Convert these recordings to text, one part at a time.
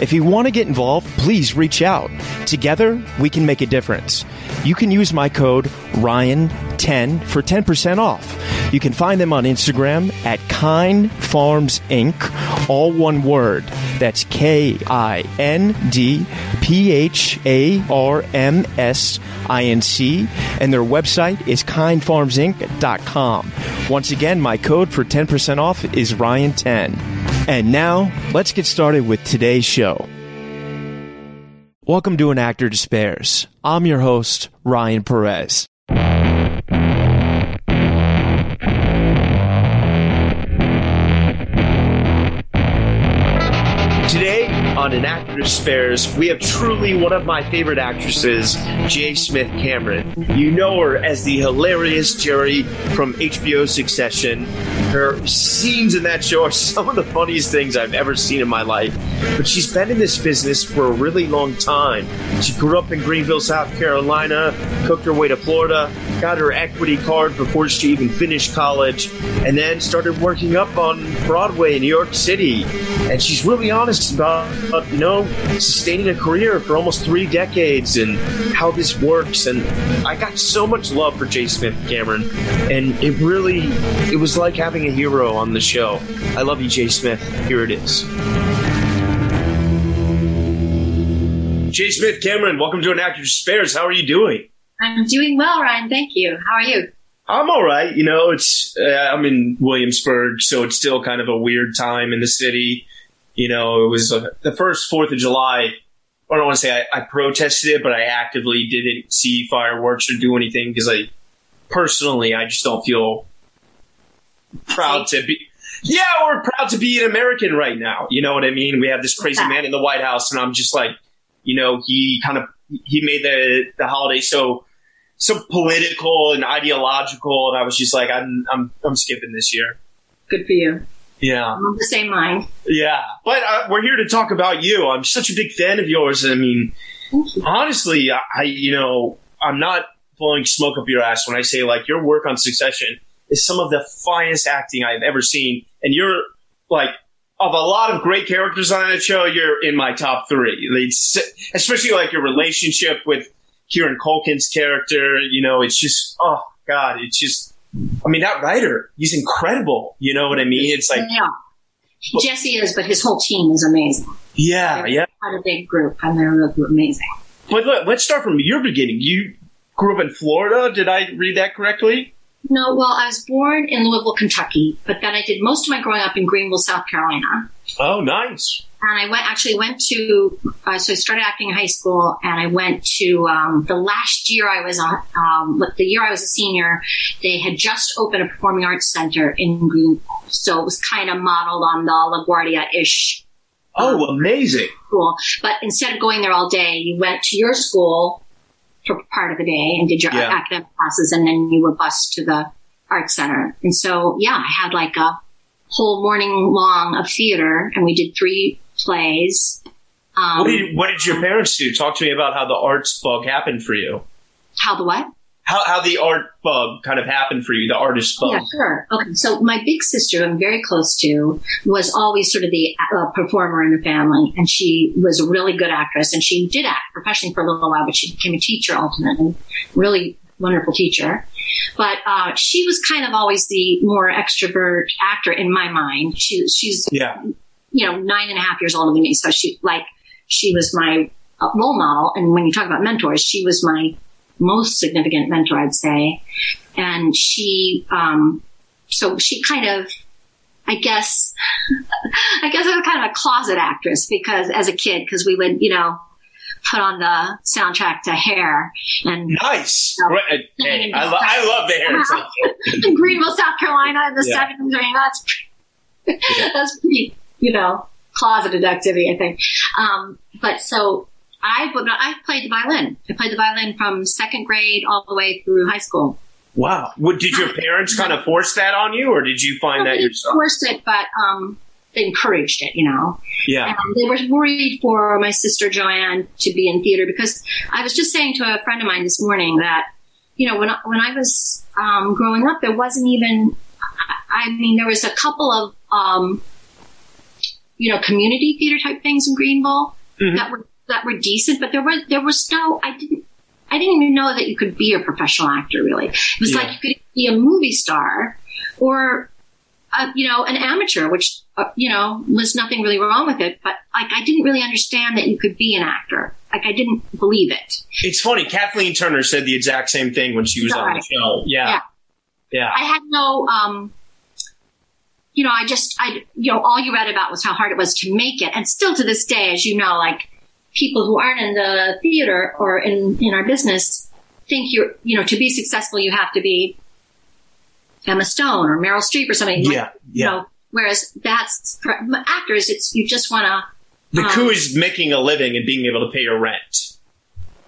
If you want to get involved, please reach out. Together, we can make a difference. You can use my code RYAN10 for 10% off. You can find them on Instagram at Kind Pharms Inc., all one word. That's K I N D P H A R M S I N C, and their website is kindpharmsinc.com. Once again, my code for 10% off is Ryan10. And now, let's get started with today's show. Welcome to An Actor Despairs. I'm your host, Ryan Perez. On An Actor Despairs, we have truly one of my favorite actresses, J. Smith Cameron. You know her as the hilarious Gerri from HBO Succession. Her scenes in that show are some of the funniest things I've ever seen in my life. But she's been in this business for a really long time. She grew up in Greenville, South Carolina, cooked her way to Florida, got her equity card before she even finished college, and then started working up on Broadway in New York City. And she's really honest about, you know, sustaining a career for almost three decades and how this works. And I got so much love for J. Smith Cameron, and it really, it was like having a hero on the show. I love you, J. Smith. Here it is. J. Smith Cameron, welcome to An Actor Despairs. How are you doing? I'm doing well, Ryan. Thank you. How are you? I'm all right. You know, it's uh, I'm in Williamsburg, so it's still kind of a weird time in the city. You know, it was uh, the first Fourth of July. I don't want to say I, I protested it, but I actively didn't see fireworks or do anything because I personally I just don't feel proud to be. Yeah, we're proud to be an American right now. You know what I mean? We have this crazy man in the White House, and I'm just like, you know, he kind of he made the the holiday so so political and ideological, and I was just like, I'm I'm I'm skipping this year. Good for you. Yeah, I'm of the same mind. yeah, but uh, we're here to talk about you. I'm such a big fan of yours. I mean, honestly, I, I you know I'm not blowing smoke up your ass when I say like your work on Succession is some of the finest acting I've ever seen, and you're like of a lot of great characters on that show, you're in my top three. Especially like your relationship with Kieran Culkin's character. You know, it's just oh god, it's just. I mean, that writer, he's incredible. You know what I mean? It's like, yeah. Jesse is, but his whole team is amazing. yeah, yeah. Quite a big group, and they're really amazing. But look, let's start from your beginning. You grew up in Florida. Did I read that correctly? No, well, I was born in Louisville, Kentucky, but then I did most of my growing up in Greenville, South Carolina. Oh, nice. And I went actually went to uh, so I started acting in high school, and I went to um, the last year I was on um, the year I was a senior. They had just opened a performing arts center in Greenville, so it was kind of modeled on the LaGuardia ish Oh, amazing. Cool. But instead of going there all day, you went to your school for part of the day and did your Yeah. academic classes, and then you were bused to the art center. And so, yeah, I had like a whole morning long of theater, and we did three plays. Um, What did, what did your parents do? Talk to me about how the arts bug happened for you. how the what? How, how the art bug kind of happened for you, the artist bug. Yeah, sure. Okay, so my big sister, who I'm very close to, was always sort of the uh, performer in the family, and she was a really good actress, and she did act professionally for a little while, but she became a teacher ultimately, really wonderful teacher. But uh, she was kind of always the more extrovert actor in my mind. She, she's Yeah. you know nine and a half years older than me, so she like she was my role model. And when you talk about mentors, she was my most significant mentor, I'd say. And she, um, so she kind of, I guess, I guess I was kind of a closet actress because as a kid, because we would, you know, put on the soundtrack to Hair and nice. You know, right. hey, I, lo- I, love the Hair in Greenville, South Carolina, in the seventies. I mean, that's yeah. that's pretty, you know, closeted activity, I think. Um, but so I, I played the violin. I played the violin from second grade all the way through high school. Wow. What, did your parents kind of force that on you, or did you find that yourself? Forced it, but um, they encouraged it. You know. Yeah. They were worried for my sister Joanne to be in theater because I was just saying to a friend of mine this morning that you know when I, when I was um, growing up, there wasn't even. I mean, there was a couple of um, you know community theater type things in Greenville mm-hmm. that were that were decent, but there was there was no. I didn't I didn't even know that you could be a professional actor, really. It was yeah. like you could be a movie star or, uh, you know, an amateur, which, uh, you know, was nothing really wrong with it. But like, I didn't really understand that you could be an actor. Like, I didn't believe it. It's funny. Kathleen Turner said the exact same thing when she was on the show. Yeah. yeah. Yeah. I had no, um, you know, I just, I, you know, all you read about was how hard it was to make it. And still to this day, as you know, like, people who aren't in the theater or in, in our business think you're, you know, to be successful, you have to be Emma Stone or Meryl Streep or something. Yeah. Like, yeah. You know, whereas that's for actors, it's, you just want to. The um, coup is making a living and being able to pay your rent.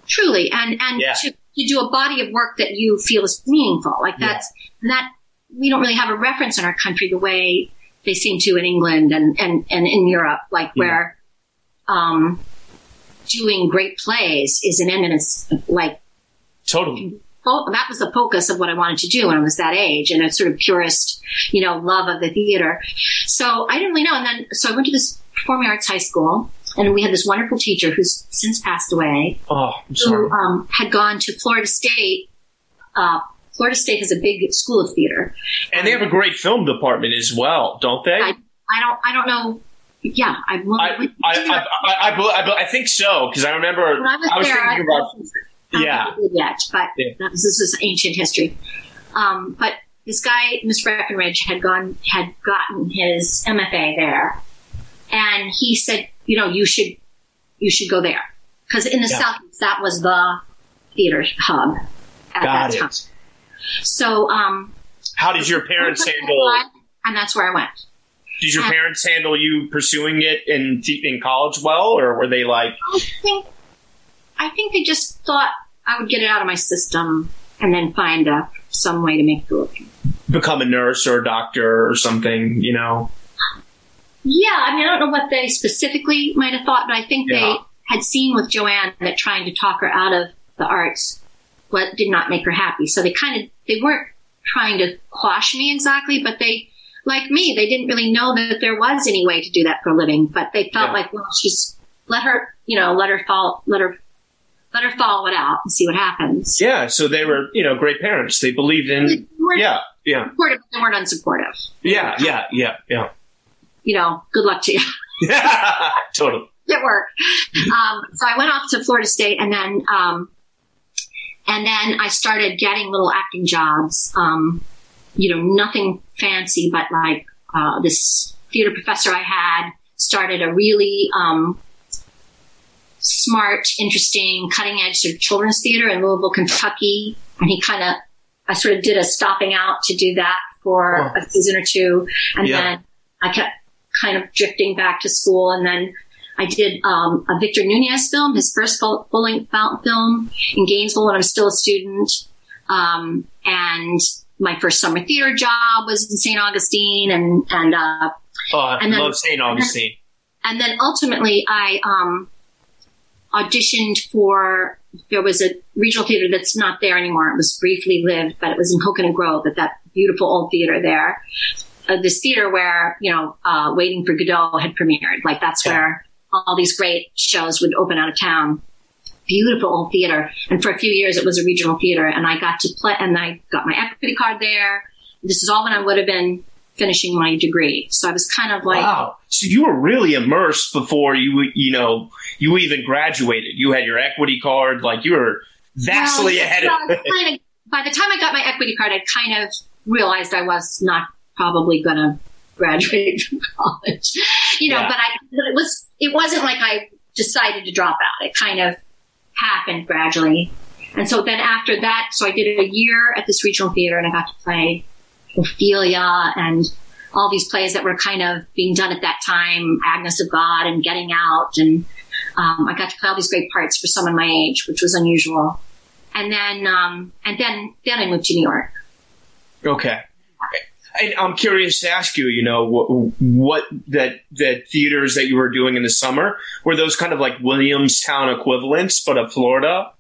Truly. And, and yeah. to, to do a body of work that you feel is meaningful. Like that's, yeah. that, we don't really have a reference in our country the way they seem to in England and, and, and in Europe, like where, um, doing great plays is an end in its like totally. That was the focus of what I wanted to do when I was that age and a sort of purist, you know, love of the theater. So I didn't really know. And then, so I went to this performing arts high school and we had this wonderful teacher who's since passed away. Oh, who um, had gone to Florida State. Uh, Florida State has a big school of theater, and they have a great film department as well, don't they? I, I don't. I don't know yeah, I, I, I, I, I, think so because I remember I was, I was there, thinking about yeah yet, but this is ancient history. Um, but this guy, Mr. Breckenridge, had gone had gotten his MFA there, and he said, you know, you should you should go there because in the yeah. southeast that was the theater hub at Got that it. time. So, um, how did your parents handle? And that's where I went. Did your parents handle you pursuing it in in college well, or were they like? I think, I think they just thought I would get it out of my system and then find a, some way to make it living. Become a nurse or a doctor or something, you know. Yeah, I mean, I don't know what they specifically might have thought, but I think yeah. they had seen with Joanne that trying to talk her out of the arts what did not make her happy. So they kind of they weren't trying to quash me exactly, but they like me, they didn't really know that there was any way to do that for a living, but they felt yeah. like, well, she's let her, you know, let her fall, let her, let her follow it out and see what happens. Yeah. So they were, you know, great parents. They believed in, they yeah, yeah. Supportive, they weren't unsupportive. Yeah, yeah, yeah, yeah. You know, good luck to you. yeah, totally. It worked. Um, so I went off to Florida State and then, um, and then I started getting little acting jobs. Um, you know, nothing fancy, but like uh, this theater professor I had started a really um, smart, interesting, cutting edge sort of children's theater in Louisville, Kentucky, and he kind of I sort of did a stopping out to do that for oh. a season or two, and yeah. then I kept kind of drifting back to school, and then I did um, a Victor Nunez film, his first full length film in Gainesville when I was still a student, um, and my first summer theater job was in St. Augustine and, and, uh, oh, I and love St. Augustine. And then, and then ultimately I, um, auditioned for, there was a regional theater that's not there anymore. It was briefly lived, but it was in Coconut Grove at that beautiful old theater there. Uh, this theater where, you know, uh, Waiting for Godot had premiered. Like that's yeah. where all these great shows would open out of town beautiful old theater. And for a few years, it was a regional theater, and I got to play, and I got my equity card there. This is all when I would have been finishing my degree. So I was kind of like, wow. So you were really immersed before you, you know, you even graduated. You had your equity card, like you were vastly well, ahead of. Kind of, by the time I got my equity card, I kind of realized I was not probably going to graduate from college, you know. Yeah. But I, but it was, it wasn't like I decided to drop out. It kind of happened gradually. And so then after that, so I did a year at this regional theater and I got to play Ophelia and all these plays that were kind of being done at that time, Agnes of God and Getting Out. And um, I got to play all these great parts for someone my age, which was unusual. And then, um, and then, then I moved to New York. Okay. And I'm curious to ask you, you know, what, what that that theaters that you were doing in the summer were those kind of like Williamstown equivalents, but of Florida?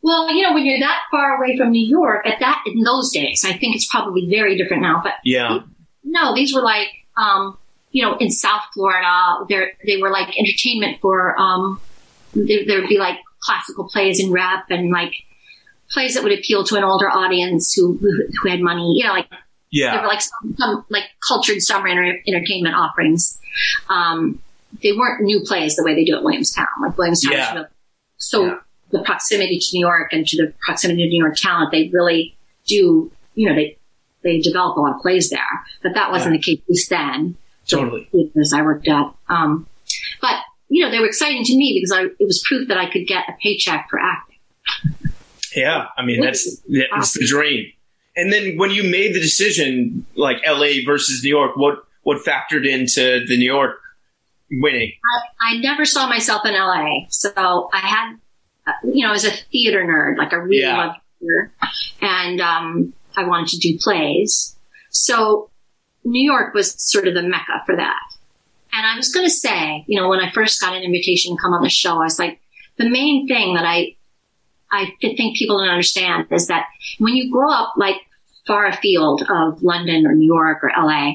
Well, you know, when you're that far away from New York at that in those days, I think it's probably very different now. But yeah, no, these were like, um, you know, in South Florida, they they were like entertainment for. Um, there, would be like classical plays and rap and like plays that would appeal to an older audience who who, who had money. You know, like yeah, they were like some, some like cultured summer entertainment offerings. Um, they weren't new plays the way they do at Williamstown. Like Williamstown, yeah. so. Yeah the proximity to New York and to the proximity to New York talent, they really do, you know, they, they develop a lot of plays there. But that wasn't yeah. the case at least then. Totally. As I worked at. Um, but, you know, they were exciting to me because I, it was proof that I could get a paycheck for acting. Yeah. I mean, that's, that's the dream. And then when you made the decision, like LA versus New York, what, what factored into the New York winning? I, I never saw myself in LA. So I had you know, as a theater nerd, like I really yeah. loved theater, and um, I wanted to do plays. So New York was sort of the mecca for that. And I was going to say, you know, when I first got an invitation to come on the show, I was like, the main thing that I, I think people don't understand is that when you grow up like far afield of London or New York or LA,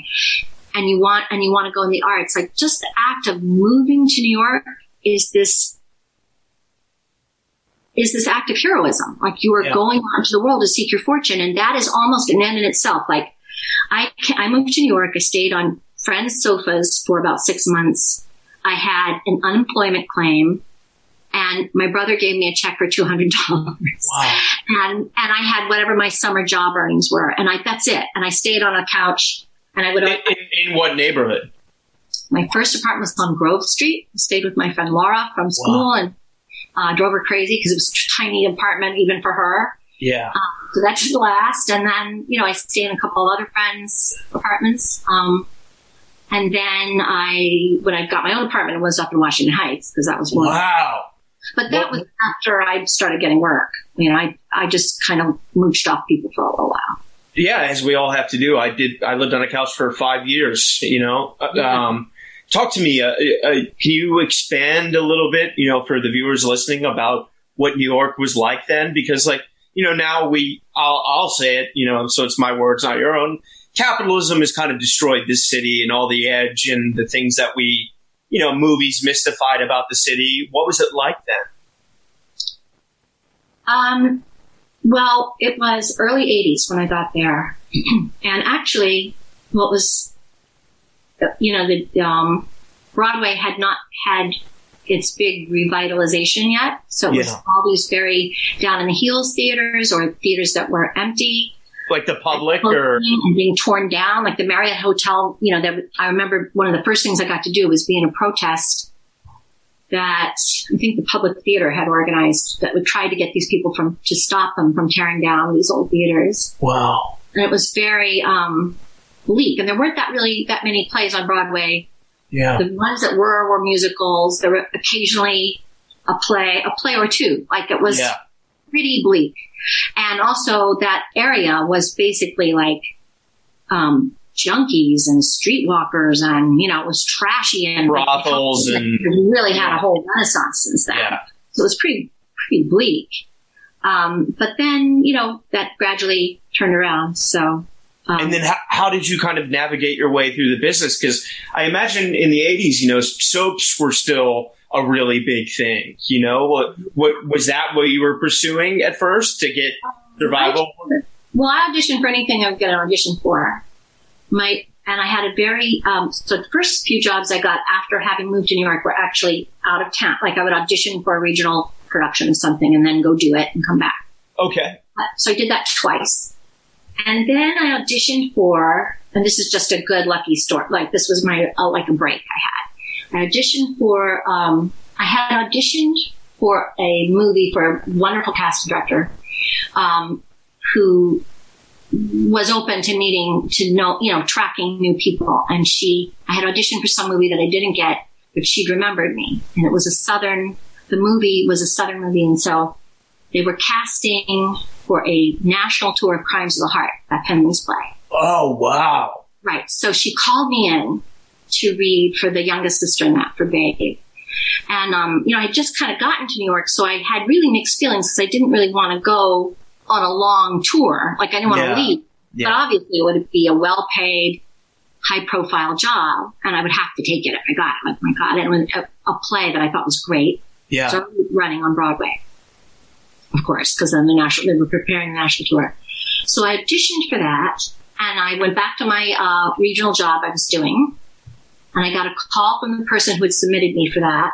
and you want and you want to go in the arts, like just the act of moving to New York is this is this act of heroism. Like you are yeah. going out into the world to seek your fortune. And that is almost an end in itself. Like I, I moved to New York. I stayed on friends' sofas for about six months. I had an unemployment claim and my brother gave me a check for $200. Wow. And, and I had whatever my summer job earnings were. And I, that's it. And I stayed on a couch and I would. In, in, in what neighborhood? My first apartment was on Grove Street. I stayed with my friend Laura from school wow. and uh, drove her crazy because it was a tiny apartment even for her. Yeah. Um, so that didn't last. And then, you know, I stayed in a couple of other friends' apartments. Um, and then I, when I got my own apartment, it was up in Washington Heights because that was one. Wow. But that was after I started getting work. You know, I, I just kind of mooched off people for a little while. Yeah, as we all have to do. I did. I lived on a couch for five years. You know, yeah. um, talk to me. Uh, uh, can you expand a little bit, you know, for the viewers listening about what New York was like then? Because, like, you know, now we, I'll, I'll say it, you know, so it's my words, not your own. Capitalism has kind of destroyed this city and all the edge and the things that we, you know, movies mystified about the city. What was it like then? Um, well, it was early 80s when I got there. and actually, what was you know, the um, Broadway had not had its big revitalization yet. So it was all these very down in the heels theaters or theaters that were empty. Like the public or and being torn down, like the Marriott Hotel, you know, that I remember one of the first things I got to do was be in a protest that I think the public theater had organized that would try to get these people from to stop them from tearing down these old theaters. Wow. And it was very um, bleak. And there weren't that really that many plays on Broadway. Yeah. The ones that were were musicals. There were occasionally a play, a play or two. Like it was yeah. Pretty bleak. And also that area was basically like, um, junkies and streetwalkers and, you know, it was trashy and brothels like, and really had a whole renaissance since then. Yeah. So it was pretty, pretty bleak. Um, but then, you know, that gradually turned around. So um, and then how, how, did you kind of navigate your way through the business? Because I imagine in the 80s, you know, soaps were still a really big thing. You know, what, what was that what you were pursuing at first to get survival? well, I auditioned for anything I would get an audition for. my and I had a very um, so the first few jobs I got after having moved to New York were actually out of town. Like I would audition for a regional production of something and then go do it and come back. Okay. Uh, so I did that twice, and then I auditioned for, and this is just a good lucky story. Like this was my uh, like a break I had. I auditioned for. Um, I had auditioned for a movie for a wonderful casting director um, who was open to meeting, to know, you know, tracking new people. And she, I had auditioned for some movie that I didn't get, but she'd remembered me. And it was a Southern, the movie was a Southern movie. And so they were casting for a national tour of Crimes of the Heart, Beth Henley's play. Oh, wow. Right. So she called me in to read for the youngest sister in that for Babe. And, um, you know, I had just kind of gotten to New York, so I had really mixed feelings because I didn't really want to go on a long tour. Like I didn't want Yeah. to leave. Yeah. But obviously it would be a well paid, high profile job and I would have to take it if I got it. Like my God, and it was a, a play that I thought was great. Yeah. So I was running on Broadway, of course, because then the national, they were preparing the national tour. So I auditioned for that and I went back to my uh, regional job I was doing and I got a call from the person who had submitted me for that.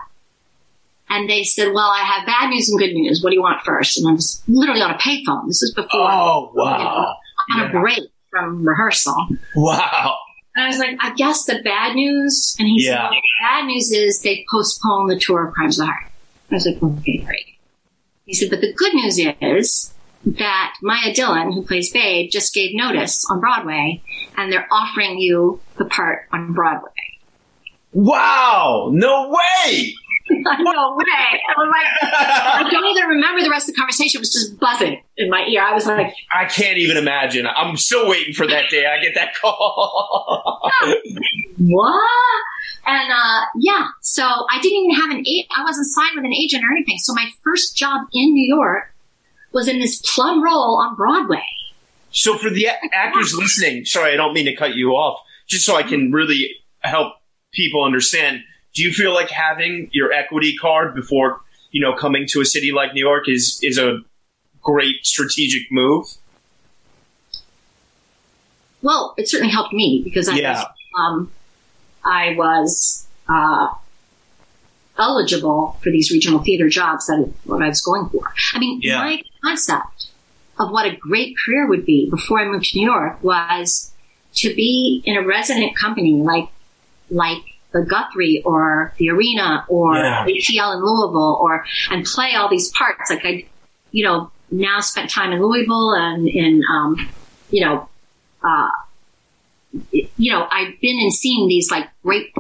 And they said, well, I have bad news and good news. What do you want first? And I was literally on a payphone. This is before Oh, wow. on Yeah. a break from rehearsal. Wow. And I was like, I guess the bad news. And he Yeah. said, well, the bad news is they postponed the tour of Crimes of the Heart. I was like, okay, great. He said, but the good news is that Mia Dillon, who plays Babe, just gave notice on Broadway and they're offering you the part on Broadway. Wow. No way. no way. I was like, I don't even remember the rest of the conversation. It was just buzzing in my ear. I was like, I can't even imagine. I'm still waiting for that day I get that call. what? And uh, yeah, so I didn't even have an agent. I wasn't signed with an agent or anything. So my first job in New York was in this plum role on Broadway. so for the actors listening, sorry, I don't mean to cut you off, just so I can really help people understand. Do you feel like having your equity card before, you know, coming to a city like New York is, is a great strategic move? Well, it certainly helped me because I Yeah. was, um, I was uh, eligible for these regional theater jobs that what I was going for. I mean, Yeah. my concept of what a great career would be before I moved to New York was to be in a resident company like like the Guthrie or the Arena or Yeah. ATL in Louisville or and play all these parts. Like I, you know, now spent time in Louisville and in um, you know, uh, you know, I've been and seen these like great.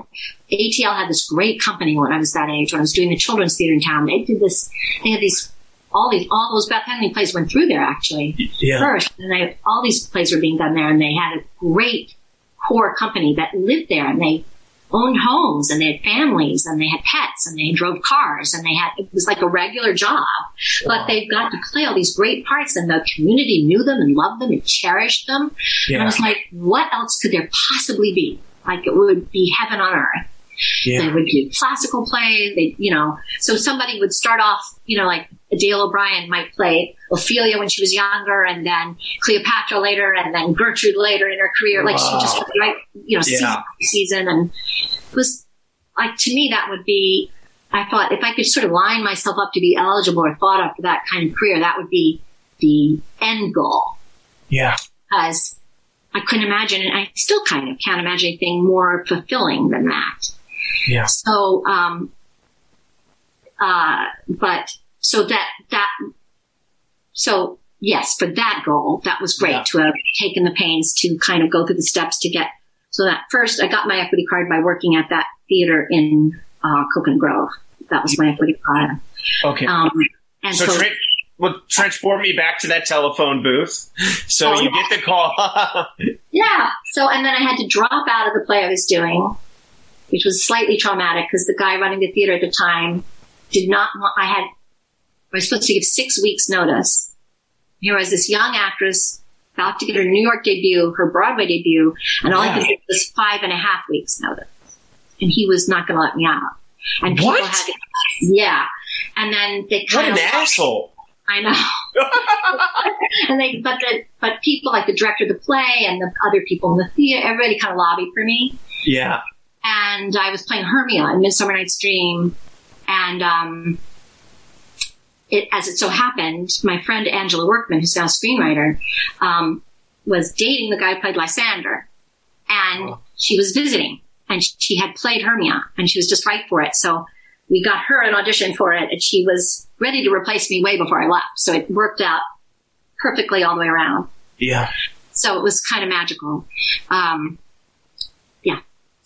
ATL had this great company when I was that age. When I was doing the children's theater in town, they did this. They had these all these all those Beth Henley plays went through there actually Yeah. first, and they all these plays were being done there, and they had a great core company that lived there, and they owned homes, and they had families, and they had pets, and they drove cars, and they had it was like a regular job, but they got to play all these great parts, and the community knew them and loved them and cherished them. And I was like, what else could there possibly be? Like it would be heaven on earth. They would do classical plays. They, you know, so somebody would start off, you know, like Adale O'Brien might play Ophelia when she was younger, and then Cleopatra later, and then Gertrude later in her career. Like she just right, you know, season Yeah. by season, and it was like to me that would be. I thought if I could sort of line myself up to be eligible or thought of for that kind of career, that would be the end goal Yeah. because I couldn't imagine, and I still kind of can't imagine anything more fulfilling than that. Yeah. So, um, uh, but so that that so yes, for that goal, that was great Yeah. to have taken the pains to kind of go through the steps to get. So that first, I got my equity card by working at that theater in uh, Coconut Grove. That was my equity card. Okay. Um, and so, so, tra- well, transport me back to that telephone booth. So Oh, you yeah. get the call. Yeah. So, and then I had to drop out of the play I was doing, which was slightly traumatic because the guy running the theater at the time did not want, I had, I was supposed to give six weeks notice. Here was this young actress about to get her New York debut, her Broadway debut, and all I could Yeah. give was five and a half weeks notice. And he was not going to let me out. And people What? had yeah. And then they what kind an of, asshole. I know. and they, but the, but people like the director of the play and the other people in the theater, everybody kind of lobbied for me. Yeah. And I was playing Hermia in Midsummer Night's Dream. And, um, it, as it so happened, my friend Angela Workman, who's now a screenwriter, um, was dating the guy who played Lysander. And she was visiting and she had played Hermia and she was just right for it. So we got her an audition for it and she was ready to replace me way before I left. So it worked out perfectly all the way around. Yeah. So it was kind of magical. Um.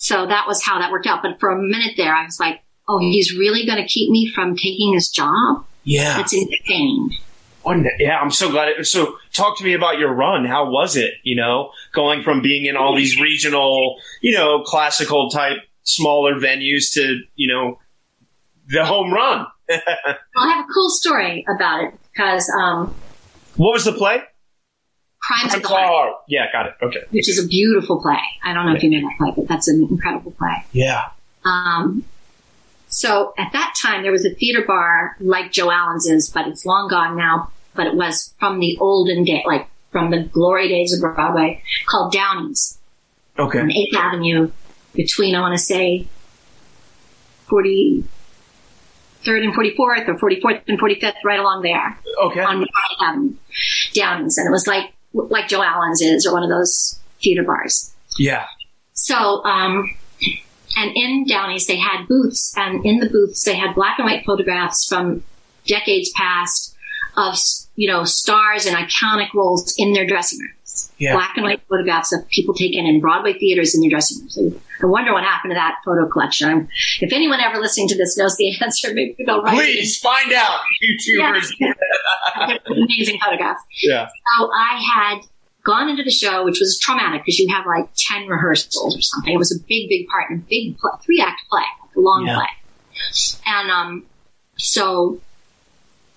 So that was how that worked out. But for a minute there, I was like, oh, he's really going to keep me from taking his job? Yeah. That's insane. Yeah, I'm so glad. It, so, talk to me about your run. How was it? You know, going from being in all these regional, you know, classical type smaller venues to, you know, the home run. well, I have a cool story about it because. Um, what was the play? Crimes of the Heart. Yeah, got it. Okay. Which is a beautiful play. I don't know yeah. if you know that play, but that's an incredible play. Yeah. Um, so at that time, there was a theater bar like Joe Allen's is, but it's long gone now. But it was from the olden day, like from the glory days of Broadway, called Downey's. Okay. On 8th Avenue, between, I want to say, 43rd and 44th, or 44th and 45th, right along there. Okay. On 8th Avenue, Downey's. And it was like, like Joe Allen's is, or one of those theater bars. Yeah. So, um, and in Downey's, they had booths, and in the booths, they had black and white photographs from decades past of, you know, stars and iconic roles in their dressing rooms. Yeah. Black and white photographs of people taken in Broadway theaters in their dressing rooms. I wonder what happened to that photo collection. If anyone ever listening to this knows the answer, maybe they'll write Please find out, YouTubers. Yeah. amazing photographs. Yeah. So I had gone into the show, which was traumatic because you have like 10 rehearsals or something. It was a big, big part in a big play, three act play, like a long Yeah. play. And, um, so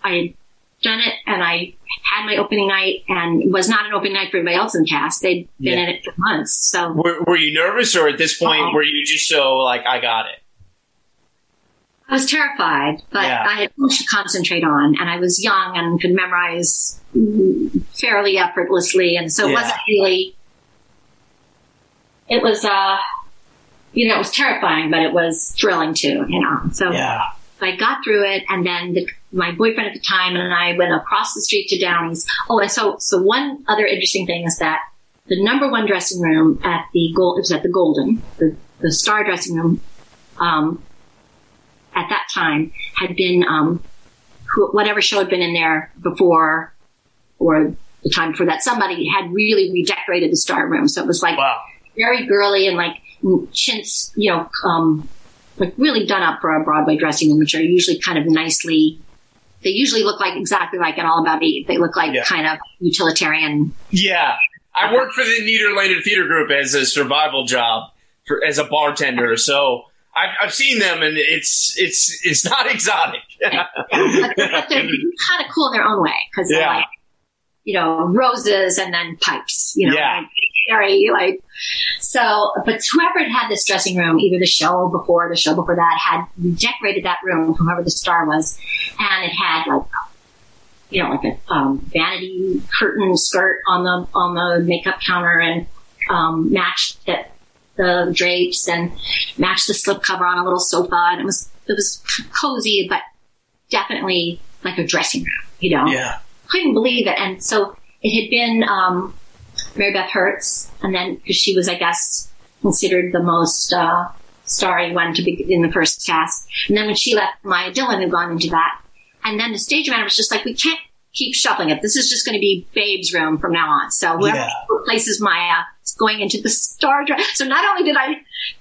I had done it and I had my opening night and it was not an opening night for everybody else in the cast. They'd been Yeah. in it for months. So Were, were you nervous, or at this point, Uh-uh. were you just so like, I got it? I was terrified, but Yeah. I had much to concentrate on and I was young and could memorize mm, fairly effortlessly. And so it Yeah. wasn't really, it was, uh, you know, it was terrifying, but it was thrilling too, you know. So Yeah. I got through it and then the, my boyfriend at the time and I went across the street to Downey's. Oh, and so, so one other interesting thing is that the number one dressing room at the gold, it was at the Golden, the, the star dressing room, um, at that time had been, um, who, whatever show had been in there before or the time before that, somebody had really redecorated the star room. So it was like Wow. very girly and like chintz, you know, um, like really done up for a Broadway dressing room, which are usually kind of nicely. They usually look like exactly like an All About Eve. They look like Yeah. kind of utilitarian. Yeah. I worked for the Nederlander Theater Group as a survival job for, as a bartender. So I've, I've seen them and it's, it's, it's not exotic. but they're, they're kind of cool in their own way because they're Yeah. like, you know, roses and then pipes. You know, Yeah. like, very like. So, but whoever had had this dressing room, either the show before, the show before that, had decorated that room, whoever the star was, and it had like you know, like a um, vanity curtain skirt on the on the makeup counter and um, matched the, the drapes and matched the slipcover on a little sofa, and it was it was cozy, but definitely like a dressing room. You know, yeah. Couldn't believe it, and so it had been um, Mary Beth Hurt, and then because she was, I guess, considered the most uh, starry one to be in the first cast, and then when she left, Mia Dillon had gone into that. And then the stage manager was just like, we can't keep shuffling it. This is just going to be Babe's room from now on. So whoever Yeah. replaces Mia is going into the star dress. So not only did I,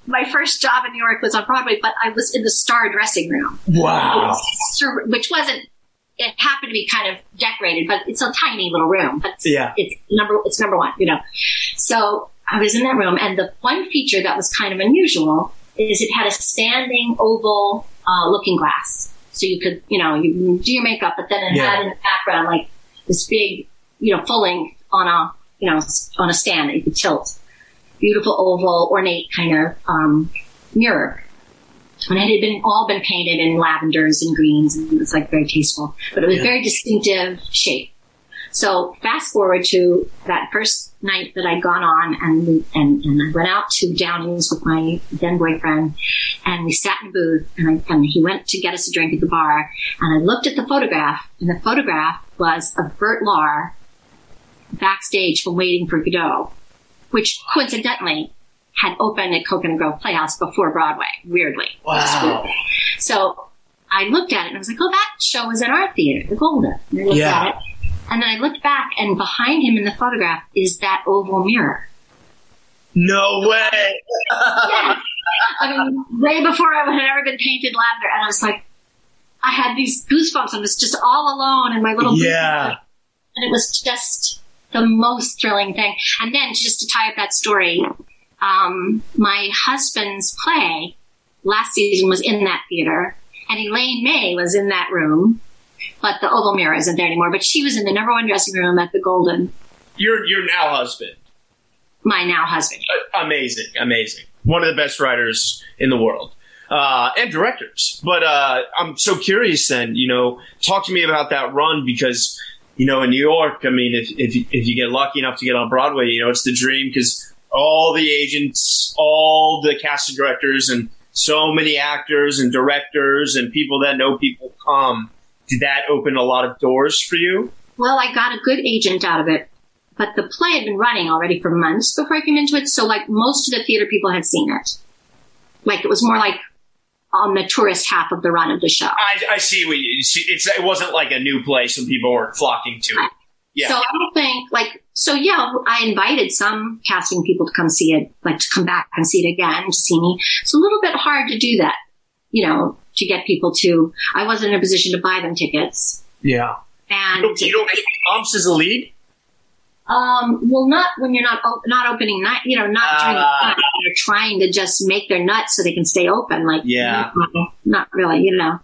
my first job in New York was on Broadway, but I was in the star dressing room, Wow. Which wasn't, it happened to be kind of decorated, but it's a tiny little room. But it's, Yeah. it's number, it's number one, you know. So I was in that room and the one feature that was kind of unusual is it had a standing oval, uh, looking glass. So you could, you know, you do your makeup, but then it Yeah. had in the background like this big, you know, full length on a, you know, on a stand that you could tilt. Beautiful oval, ornate kind of, um, mirror. And it had been all been painted in lavenders and greens, and it was like very tasteful, but it was Yeah. very distinctive shape. So fast forward to that first night that I'd gone on and, we, and, and I went out to Downey's with my then boyfriend and we sat in a booth and, I, and he went to get us a drink at the bar and I looked at the photograph and the photograph was of Bert Lahr backstage from Waiting for Godot, which coincidentally had opened at Coconut Grove Playhouse before Broadway, weirdly. Wow. So I looked at it and I was like, oh, that show was at our theater, the Golden. And I looked Yeah. at it. And then I looked back and behind him in the photograph is that oval mirror. No way. yeah. I mean, way before I had ever been painted lavender. And I was like, I had these goosebumps. I was just all alone in my little. Yeah. And it was just the most thrilling thing. And then just to tie up that story, um, my husband's play last season was in that theater and Elaine May was in that room, but the oval mirror isn't there anymore. But she was in the number one dressing room at the Golden, Your your now husband. my now husband. Uh, amazing, amazing. One of the best writers in the world. Uh, and directors. But uh, I'm so curious then, you know, talk to me about that run because, you know, in New York, I mean, if, if, if you get lucky enough to get on Broadway, you know, it's the dream because all the agents, all the casting directors, and so many actors and directors and people that know people come. Did that open a lot of doors for you? Well, I got a good agent out of it, but the play had been running already for months before I came into it. So like most of the theater people had seen it. Like it was more like on the tourist half of the run of the show. I, I see what you see. It's, it wasn't like a new place and people were flocking to it. Yeah. So I don't think like so yeah, I invited some casting people to come see it, like to come back and see it again to see me. It's a little bit hard to do that, you know, to get people to I wasn't in a position to buy them tickets. Yeah. And You don't, you don't get bumps as a lead? Um well not when you're not op- not opening night, you know, not during the Ah. night. They're trying to just make their nuts so they can stay open like Yeah. not really, you know.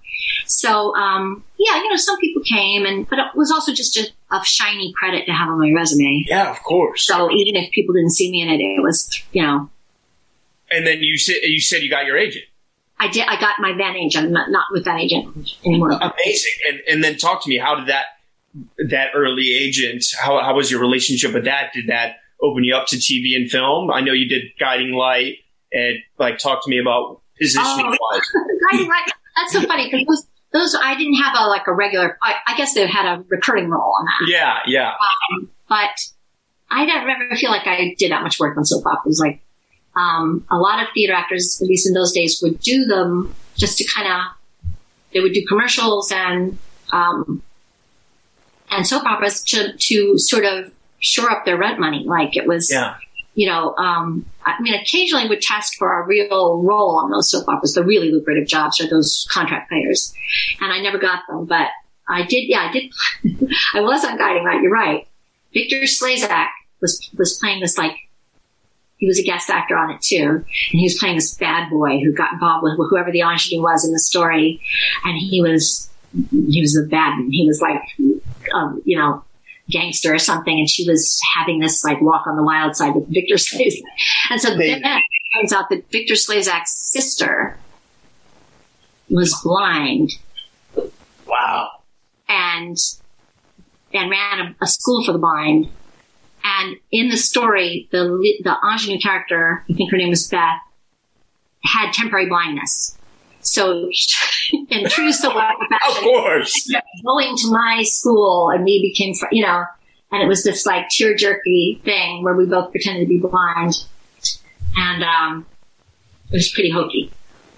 So um yeah, you know, some people came and but it was also just a, a shiny credit to have on my resume. Yeah, of course. So even if people didn't see me in it, it was, you know, and then you said you said you got your agent. I did, I got my then agent, not, not with that agent anymore. Amazing. And and then talk to me. How did that that early agent? How how was your relationship with that? Did that open you up to TV and film? I know you did Guiding Light, and like talk to me about positioning wise. Guiding Light, that's so funny because those, those, I didn't have a, like a regular, I, I guess they had a recurring role on that, Yeah, yeah, but I don't ever feel like I did that much work on soap operas. Like, um, a lot of theater actors, at least in those days, would do them just to kind of, they would do commercials and, um, and soap operas to, to sort of shore up their rent money. Like it was, yeah. you know, um, I mean, occasionally would test for a real role on those soap operas, the really lucrative jobs or those contract players. And I never got them, but I did, yeah, I did. I was on Guiding Light, you're right. Victor Slezak was, was playing this like, he was a guest actor on it too. And he was playing this bad boy who got involved with whoever the ingenue was in the story. And he was, he was a bad, man, he was like, um, you know, gangster or something, and she was having this like walk on the wild side with Victor Slezak. And so They- then it turns out that Victor Slezak's sister was blind Wow. and and ran a, a school for the blind. And in the story, the the ingenue character, I think her name was Beth, had temporary blindness. So, in true so Of course. going to my school and we became, fr- you know, and it was this like tear jerky thing where we both pretended to be blind. And, um, it was pretty hokey.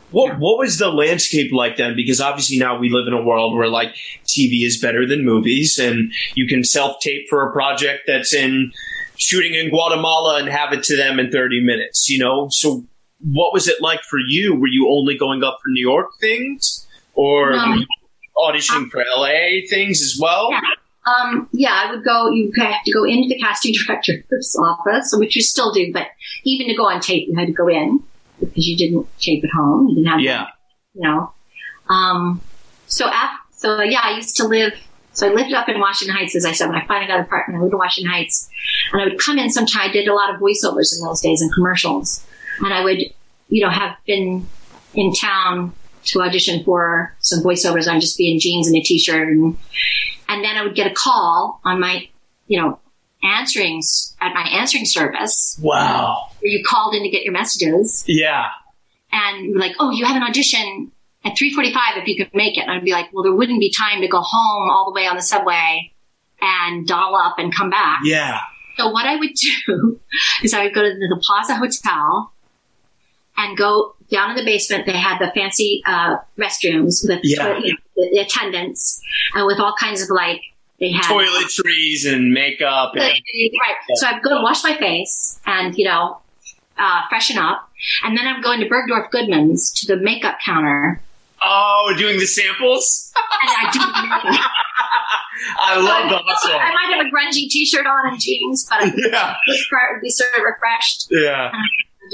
What what was the landscape like then? Because obviously now we live in a world where like TV is better than movies, and you can self tape for a project that's in shooting in Guatemala and have it to them in thirty minutes. You know, so what was it like for you? Were you only going up for New York things, or No. you auditioning for LA things as well? Yeah. Um, yeah, I would go, you have to go into the casting director's office, which you still do, but even to go on tape, you had to go in because you didn't tape at home. You didn't have, Yeah. you know. Um, so af- so yeah, I used to live, so I lived up in Washington Heights, as I said, when I finally got an apartment, I lived in Washington Heights and I would come in sometime, I did a lot of voiceovers in those days and commercials and I would, you know, have been in town to audition for some voiceovers. I'd just be in jeans and a t-shirt, and and then I would get a call on my, you know, answering at my answering service Wow. where you called in to get your messages, Yeah. and like, oh, you have an audition at 3:45 if you could make it. And I'd be like, well, there wouldn't be time to go home all the way on the subway and doll up and come back. Yeah. So what I would do is I would go to the Plaza Hotel and go down in the basement. They had the fancy uh, restrooms with Yeah. you know, the, the attendants and with all kinds of like they had Toiletries and makeup. And, right. So I'd go and wash my face and you know uh, freshen up, and then I'm going to Bergdorf Goodman's to the makeup counter, oh, doing the samples? and I do. I love the hustle. I might have a grungy T-shirt on and jeans, but I Yeah. would be sort of refreshed. Yeah.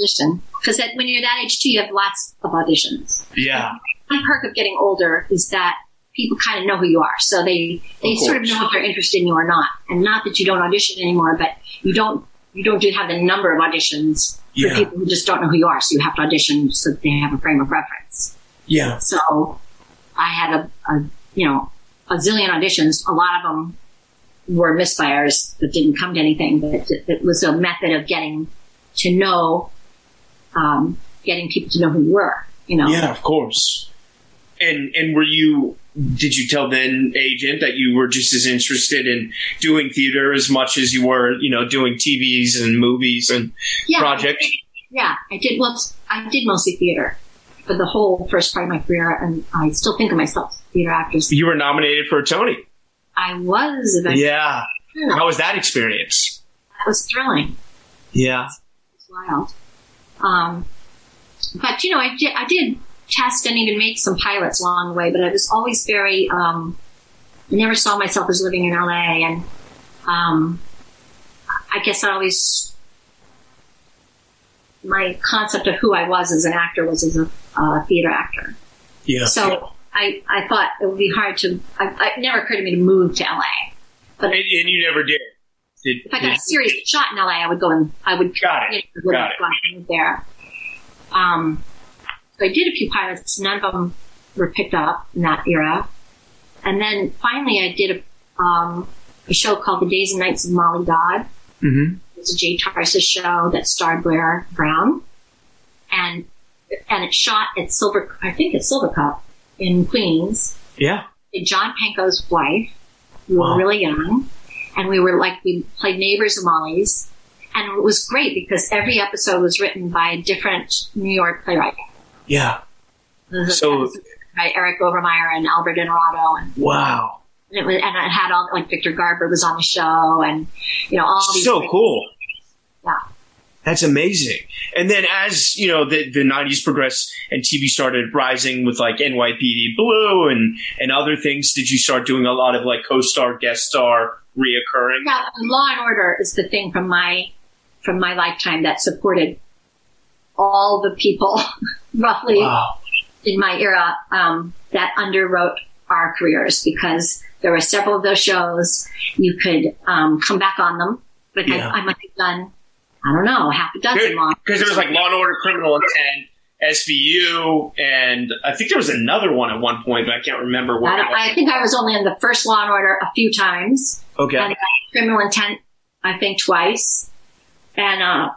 Audition because when you're that age too, you have lots of auditions. Yeah. One perk of getting older is that people kind of know who you are, so they they Of sort of know if they're interested in you or not. And not that you don't audition anymore, but you don't you don't do have the number of auditions for people who just don't know who you are. So you have to audition so that they have a frame of reference. Yeah. So I had a, a you know a zillion auditions. A lot of them were misfires that didn't come to anything, but it, it was a method of getting to know, um, getting people to know who you were. You know, Yeah, of course. And and were you did you tell then agent that you were just as interested in doing theater as much as you were, you know, doing TVs and movies and yeah, projects? Yeah, I did. Well, I did mostly theater for the whole first part of my career, and I still think of myself as a theater actress. You were nominated for a Tony. I was eventually. Yeah. Yeah. How was that experience? That was thrilling. Yeah. It was wild. Um, but you know, I did, I did test and even make some pilots along the way, but I was always very, um, I never saw myself as living in LA and, um, I guess I always, my concept of who I was as an actor was as a uh, theater actor. Yeah. So I, I thought it would be hard to, I, it never occurred to me to move to LA. And, and you never did. Did, If I got a serious shot in LA, I would go and I would Got it. you know, Got it. gone and moved there. Um, so I did a few pilots. None of them were picked up in that era. And then finally, I did a, um, a show called The Days and Nights of Molly Dodd. Mhm. It's a Jay Tarses show that starred Blair Brown, and and it shot at Silver. I think it's Silvercup in Queens. Yeah. And John Panko's wife. Were Wow. really young, and we were like we played neighbors of Molly's, and it was great because every episode was written by a different New York playwright. Yeah. Uh-huh. So- by Eric Overmyer and Albert Innaurato, and Wow. it was, and it had all like Victor Garber was on the show, and you know all these. So great- cool. Yeah. That's amazing. And then as, you know, the, the 90s progressed and TV started rising with like NYPD Blue and, and other things, did you start doing a lot of like co-star, guest star, reoccurring? Yeah, Law and Order is the thing from my from my lifetime that supported all the people roughly Wow. in my era um, that underwrote our careers because there were several of those shows. You could um, come back on them. Like Yeah. I, I must have done, I don't know, half a dozen long. Because there was like Law and Order, Criminal Intent, SVU, and I think there was another one at one point, but I can't remember I, what. don't- I think I was only in the first Law and Order a few times, okay. and Criminal Intent, I think twice, and uh,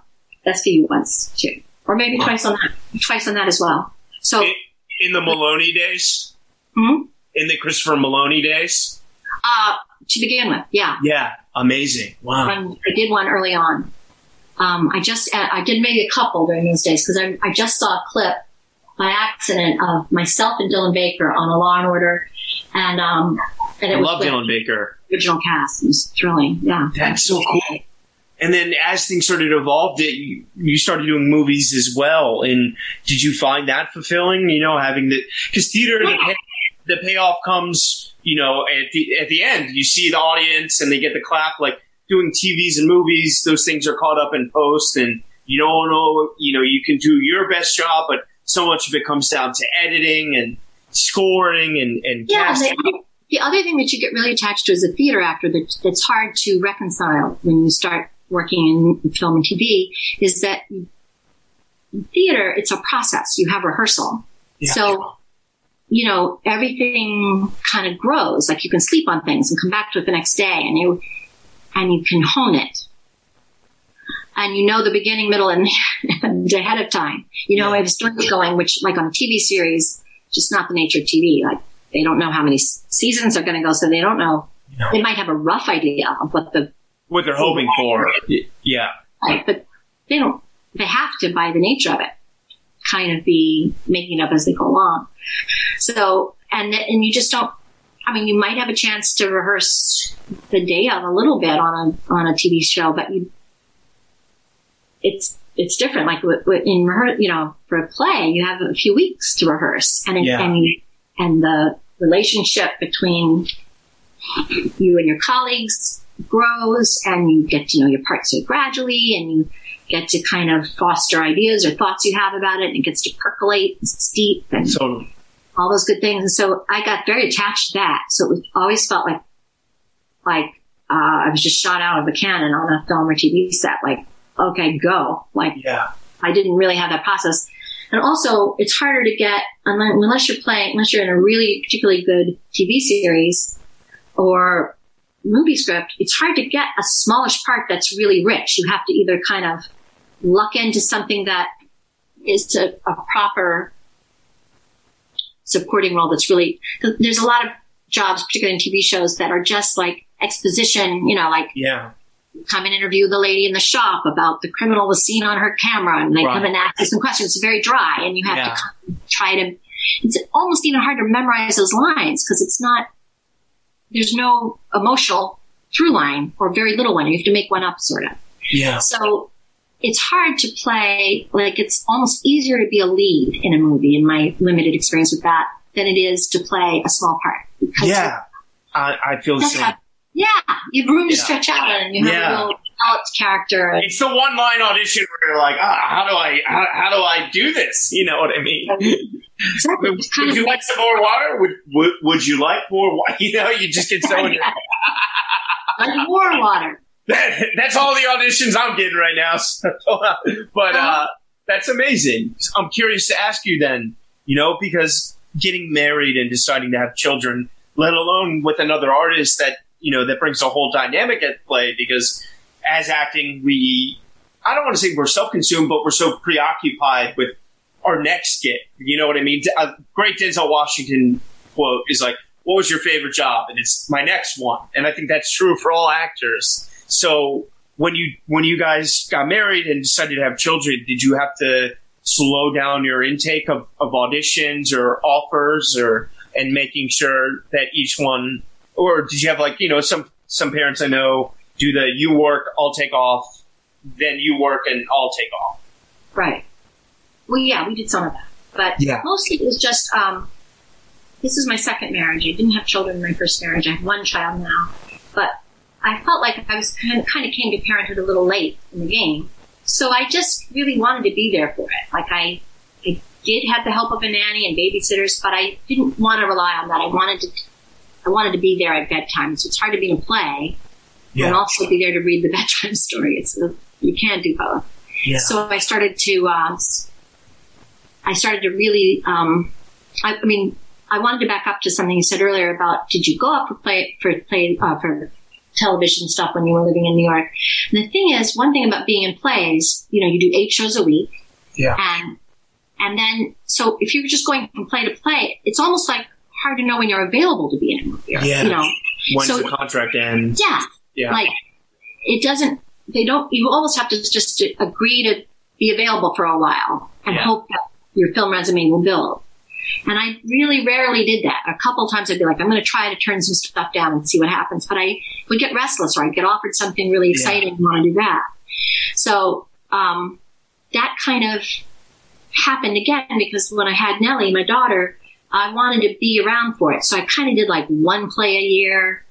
SVU once too, or maybe twice on that, twice on that as well. So In, in the Meloni days? Hmm? In the Christopher Meloni days? uh, to begin with, yeah. Yeah. Amazing. Wow. And I did one early on. Um, I just, uh, I did maybe a couple during those days because I, I just saw a clip by accident of myself and Dylan Baker on a Law and Order, and um, and it I was love the Dylan Baker. Original cast. It was thrilling. Yeah, That's so cool. And then as things started to evolve, did you, you started doing movies as well. And did you find that fulfilling? You know, having the because theater, the, pay, the payoff comes, you know, at the at the end. You see the audience and they get the clap. Like doing TVs and movies, those things are caught up in post, and you don't know. You know, you can do your best job, but so much of it comes down to editing and scoring and and yeah. casting. The, the other thing that you get really attached to as a theater actor that that's hard to reconcile when you start working in film and TV is that in theater it's a process. You have rehearsal. Yeah. So, you know, everything kind of grows. Like you can sleep on things and come back to it the next day and you, and you can hone it. And you know the beginning, middle, and, ahead of time. You know, yeah. if story's going, which like on a TV series, just not the nature of TV. Like they don't know how many seasons are going to go, so they don't know. No. They might have a rough idea of what the what they're hoping for. Yeah, right, but they don't. They have to, by the nature of it, kind of be making it up as they go along. So, and and you just don't. I mean, you might have a chance to rehearse the day of a little bit on a on a TV show, but you, it's it's different. Like in rehearse, you know, for a play, you have a few weeks to rehearse, and yeah. and and the relationship between you and your colleagues grows, and you get to know your parts so gradually, and you get to kind of foster ideas or thoughts you have about it, and it gets to percolate, it's deep, and so, all those good things. And so I got very attached to that. So it was, always felt like like uh, I was just shot out of a cannon on a film or TV set. Like okay, go. Like, yeah. I didn't really have that process. And also, it's harder to get unless you're playing, unless you're in a really particularly good TV series or movie script. It's hard to get a smallish part that's really rich. You have to either kind of luck into something that is a, a proper supporting role that's really. There's a lot of jobs, particularly in TV shows, that are just like exposition. You know, like yeah come and interview the lady in the shop about the criminal was seen on her camera and they right. come and ask you some questions. It's very dry and you have yeah. to try to, it's almost even hard to memorize those lines because it's not, there's no emotional through line or very little one. You have to make one up sort of. Yeah. So it's hard to play, like it's almost easier to be a lead in a movie in my limited experience with that than it is to play a small part. Yeah. I, I feel the same. Yeah, you have room to stretch out and you have yeah. a little character. It's the one line audition where you're like, ah, how do I, how, how do I do this? You know what I mean? Exactly. would, would you like some more water? Would, would, would you like more water? You know, you just get so in your. like more water. That, that's all the auditions I'm getting right now. but uh, that's amazing. I'm curious to ask you then, you know, because getting married and deciding to have children, let alone with another artist that you know, that brings a whole dynamic at play because as acting, we, I don't want to say we're self-consumed, but we're so preoccupied with our next skit. You know what I mean? A uh, great Denzel Washington quote is like, what was your favorite job? And it's my next one. And I think that's true for all actors. So when you, when you guys got married and decided to have children, did you have to slow down your intake of, of auditions or offers or, and making sure that each one or did you have like you know some some parents I know do the you work I'll take off then you work and I'll take off. Right. Well yeah we did some of that. But yeah. mostly it was just um, this is my second marriage. I didn't have children in my first marriage. I have one child now. But I felt like I was kind of, kind of came to parenthood a little late in the game. So I just really wanted to be there for it. Like I I did have the help of a nanny and babysitters but I didn't want to rely on that. I wanted to I wanted to be there at bedtime. So it's hard to be in a play yeah. and also be there to read the bedtime story. It's a, you can't do both. Yeah. So I started to, uh, I started to really, um, I, I, mean, I wanted to back up to something you said earlier about did you go up for play for play uh, for television stuff when you were living in New York? And the thing is, one thing about being in plays, you know, you do eight shows a week, yeah, and and then so if you're just going from play to play, it's almost like hard to know when you're available to be in a movie. Yeah. You know, when's so, the contract end? Yeah. Yeah. Like it doesn't. They don't. You almost have to just agree to be available for a while and yeah. hope that your film resume will build. And I really rarely did that. A couple times I'd be like, I'm going to try to turn some stuff down and see what happens. But I would get restless or I'd get offered something really exciting yeah. and want to do that. So, um, that kind of happened again because when I had Nellie, my daughter, I wanted to be around for it. So I kind of did like one play a year.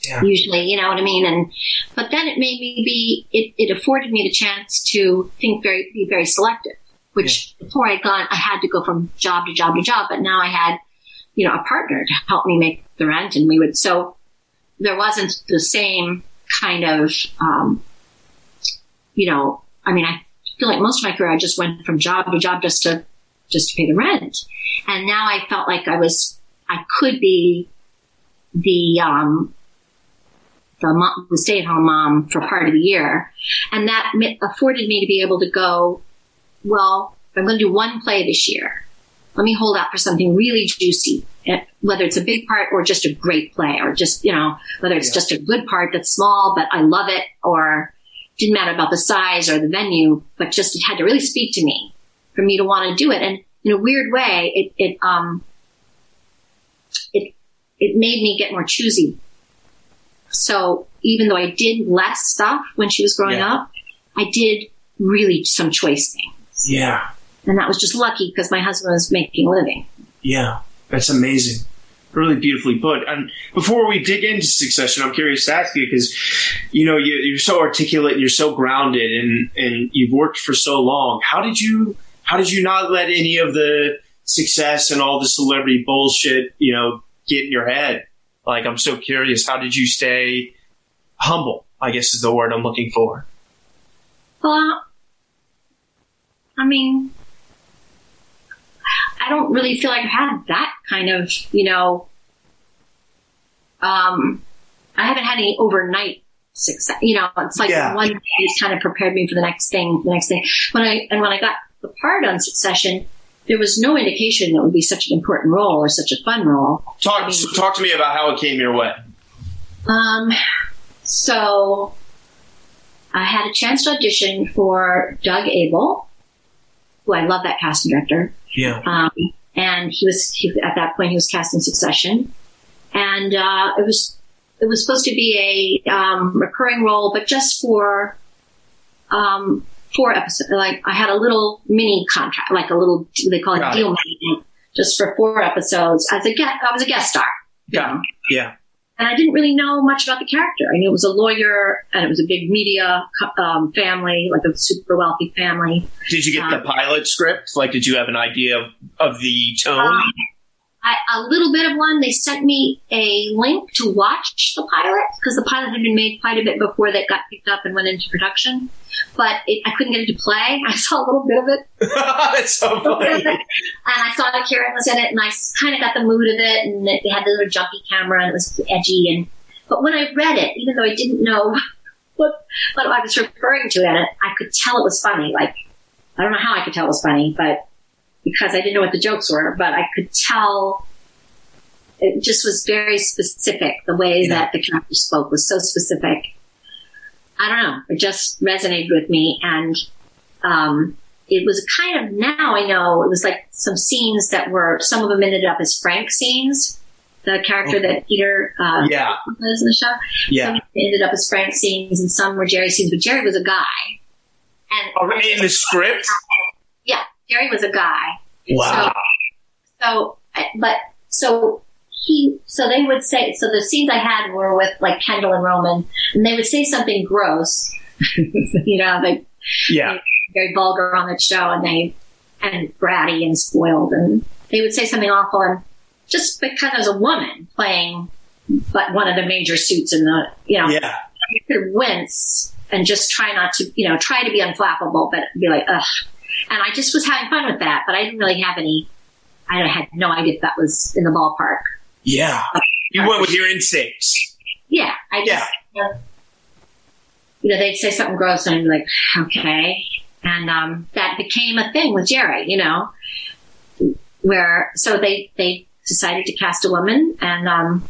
Yeah. Usually, you know what I mean? And, but then it made me be, it, it afforded me the chance to think very, be very selective, which yeah. before I'd gone, I had to go from job to job to job, but now I had, you know, a partner to help me make the rent and we would, so there wasn't the same kind of, um, you know, I mean, I feel like most of my career I just went from job to job just to just to pay the rent. And now I felt like I was, I could be the, um, the, mom, the stay-at-home mom for part of the year, and that afforded me to be able to go. Well, I'm going to do one play this year. Let me hold out for something really juicy, eh, whether it's a big part or just a great play, or just you know whether it's yeah. just a good part that's small but I love it, or didn't matter about the size or the venue, but just it had to really speak to me for me to want to do it. And in a weird way, it it um it it made me get more choosy so even though I did less stuff when she was growing yeah. up, I did really some choice things. Yeah. And that was just lucky because my husband was making a living. Yeah. That's amazing. Really beautifully put. And before we dig into succession, I'm curious to ask you because, you know, you, are so articulate and you're so grounded and, and you've worked for so long. How did you, how did you not let any of the success and all the celebrity bullshit, you know, get in your head? Like, I'm so curious. How did you stay humble? I guess is the word I'm looking for. Well, I mean, I don't really feel like I've had that kind of, you know, um, I haven't had any overnight success. You know, it's like yeah. one day kind of prepared me for the next thing, the next thing. When I, and when I got the part on Succession, there was no indication that would be such an important role or such a fun role. Talk, I mean, talk to me about how it came your way. Um, so I had a chance to audition for Doug Aibel, who I love that casting director. Yeah. Um, and he was he, at that point he was cast in Succession, and uh, it was it was supposed to be a um, recurring role, but just for um, four episodes. Like I had a little mini contract, like a little they call it Got deal it. just for four episodes as a guest. I was a guest star. Yeah, yeah. And I didn't really know much about the character. I knew it was a lawyer and it was a big media um, family, like a super wealthy family. Did you get um, the pilot script? Like, did you have an idea of, of the tone? Um, I, a little bit of one. They sent me a link to watch the pilot because the pilot had been made quite a bit before that got picked up and went into production. But it, I couldn't get it to play. I saw a little bit of it. That's so funny. And I saw that Kieran was in it, and I kind of got the mood of it. And it, they had the little jumpy camera, and it was edgy. And but when I read it, even though I didn't know what what I was referring to in it, I could tell it was funny. Like I don't know how I could tell it was funny, but because I didn't know what the jokes were, but I could tell it just was very specific. The way yeah. that the character spoke was so specific. I don't know. It just resonated with me. And, um, it was kind of now I know it was like some scenes that were, some of them ended up as Frank scenes. The character okay. that Peter, uh, yeah. was in the show. Yeah. Some ended up as Frank scenes and some were Gerri scenes, but Gerri was a guy. And oh, in the script? Gerri was a guy. Wow. So, so, but, so he, so they would say, so the scenes I had were with like Kendall and Roman, and they would say something gross, you know, like, yeah, very vulgar on that show, and they, and bratty and spoiled, and they would say something awful, and just because I was a woman playing, but one of the major suits in the, you know, yeah. you could wince and just try not to, you know, try to be unflappable, but be like, ugh, and I just was having fun with that, but I didn't really have any, I had no idea if that was in the ballpark. Yeah. You went with your instincts. Yeah. I just, yeah. Uh, you know, they'd say something gross and I'd be like, okay. And, um, that became a thing with Gerri, you know, where, so they, they decided to cast a woman and, um,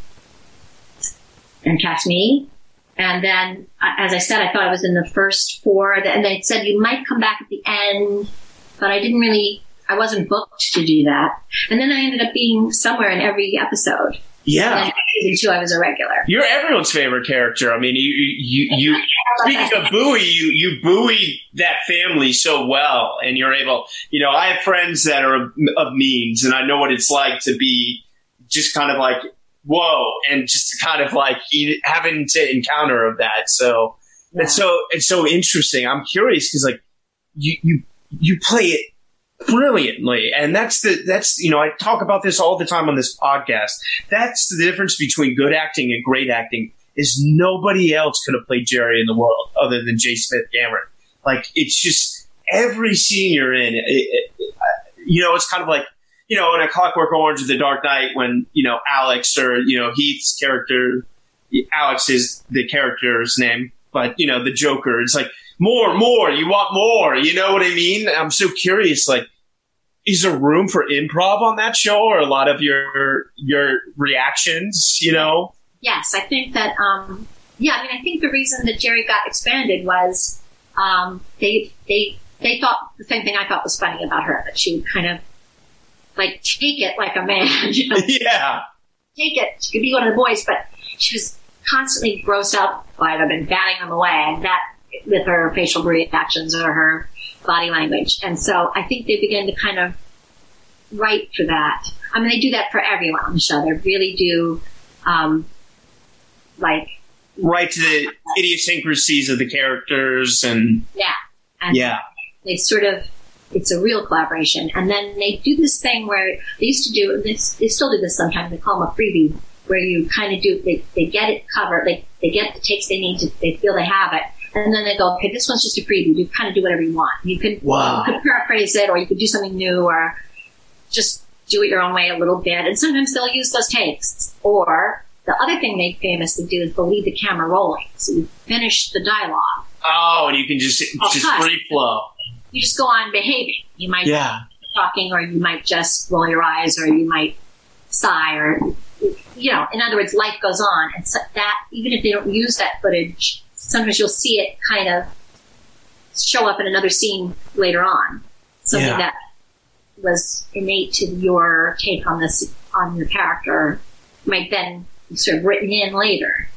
and cast me and then, as I said, I thought I was in the first four, and they said you might come back at the end, but I didn't really, I wasn't booked to do that. And then I ended up being somewhere in every episode. Yeah. season two, I was a regular. You're everyone's favorite character. I mean, you, you, you, speaking of Bowie, you, you buoy that family so well, and you're able, you know, I have friends that are of, of means, and I know what it's like to be just kind of like whoa, and just kind of like having to encounter of that. So yeah. it's so it's so interesting. I'm curious because like you you you play it brilliantly and that's the that's you know i talk about this all the time on this podcast that's the difference between good acting and great acting is nobody else could have played gerri in the world other than j smith cameron like it's just every scene you're in it, it, you know, it's kind of like, you know, in a Clockwork Orange or The Dark Knight, when you know Alex or you know Heath's character, Alex is the character's name, but you know the Joker. It's like more, more. You want more. You know what I mean? I'm so curious. Like, is there room for improv on that show, or a lot of your your reactions? You know? Yes, I think that. Um, yeah, I mean, I think the reason that Gerri got expanded was um, they they they thought the same thing I thought was funny about her that she would kind of like take it like a man. You know? yeah. Take it. She could be one of the boys, but she was constantly grossed out by them and batting them away, and that with her facial reactions or her body language. And so I think they begin to kind of write for that. I mean, they do that for everyone on the show. They really do, um, like right to the idiosyncrasies of the characters and yeah, and yeah, they sort of it's a real collaboration. And then they do this thing where they used to do, they, they still do this sometimes. They call them a freebie, where you kind of do they, they get it covered, they they get the takes they need to, they feel they have it. And then they go, okay, this one's just a freebie. You kind of do whatever you want. You can, wow. you could paraphrase it or you could do something new or just do it your own way a little bit. And sometimes they'll use those takes. Or the other thing they famously do is they'll leave the camera rolling. So you finish the dialogue. Oh, and you can just, just free flow. You just go on behaving. You might yeah. talking or you might just roll your eyes or you might sigh or, you know, in other words, life goes on. And so that, even if they don't use that footage, sometimes you'll see it kind of show up in another scene later on. Something Yeah. that was innate to your take on this, on your character might then be sort of written in later.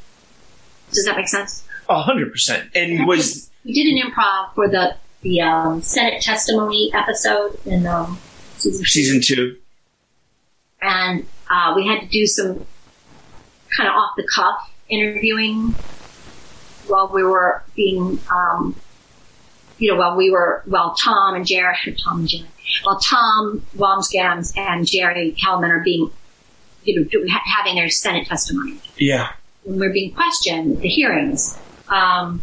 Does that make sense? A hundred percent. And was We did an improv for the, the, um, Senate testimony episode in, um, season two. season two. and uh, we had to do some kind of off the cuff interviewing while we were being, um, you know, while we were, while Tom and Jerry, Tom and Jerry, while Tom Wambsgans and Gerri Kellman are being, you know, ha- having their Senate testimony. Yeah. When we're being questioned at the hearings, um,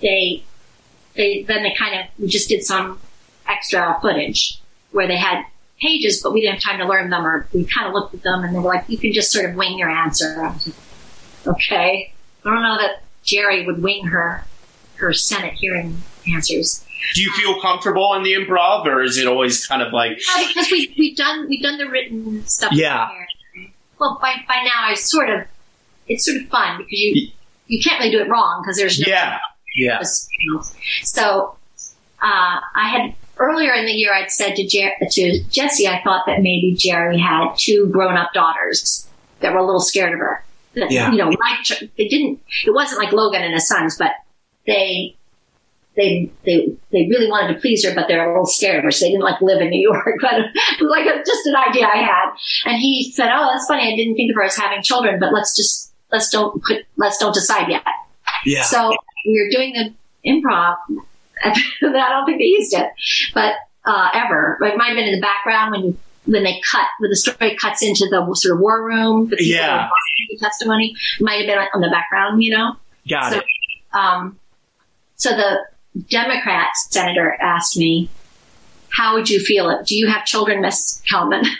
they, they, then they kind of, we just did some extra footage where they had pages, but we didn't have time to learn them or we kind of looked at them and they were like, you can just sort of wing your answer. Like, okay. I don't know that Gerri would wing her, her Senate hearing answers. Do you feel comfortable in the improv, or is it always kind of like, No, because we, we've done, we've done the written stuff. Yeah. Well, by, by now I sort of, it's sort of fun because you, you can't really do it wrong because there's no yeah, yeah, So, uh, I had earlier in the year, I'd said to, Jer- to Jesse, I thought that maybe Gerri had two grown up daughters that were a little scared of her. That, Yeah. You know, her. They didn't, it wasn't like Logan and his sons, but they, they, they, they really wanted to please her, but they're a little scared of her. So they didn't like live in New York, but it was like a, just an idea I had. And he said, Oh, that's funny. I didn't think of her as having children, but let's just, let's don't put, let's don't decide yet. yeah. So we were doing the improv. I don't think they used it, but uh, ever. It might have been in the background when when they cut when the story cuts into the sort of war room. The people Yeah. who are watching the testimony might have been on the background, you know. Got so, it. Um, so the Democrat senator asked me, "How would you feel it? Do you have children, Miss Kellman?"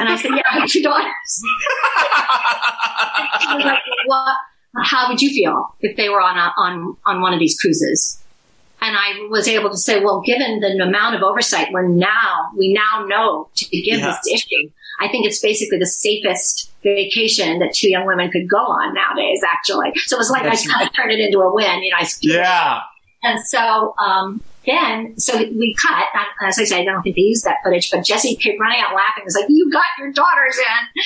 And I said, "Yeah, I have two daughters." Like, what, how would you feel if they were on a, on on one of these cruises? And I was able to say, well, given the amount of oversight we're now we now know to give Yeah. this issue, I think it's basically the safest vacation that two young women could go on nowadays. Actually, so it was like That's- I kind of turned it into a win. You know, I yeah. and so um, then, so we cut. As I said, I don't think they used that footage, but Jesse kept running out laughing. It was like, "You got your daughters in."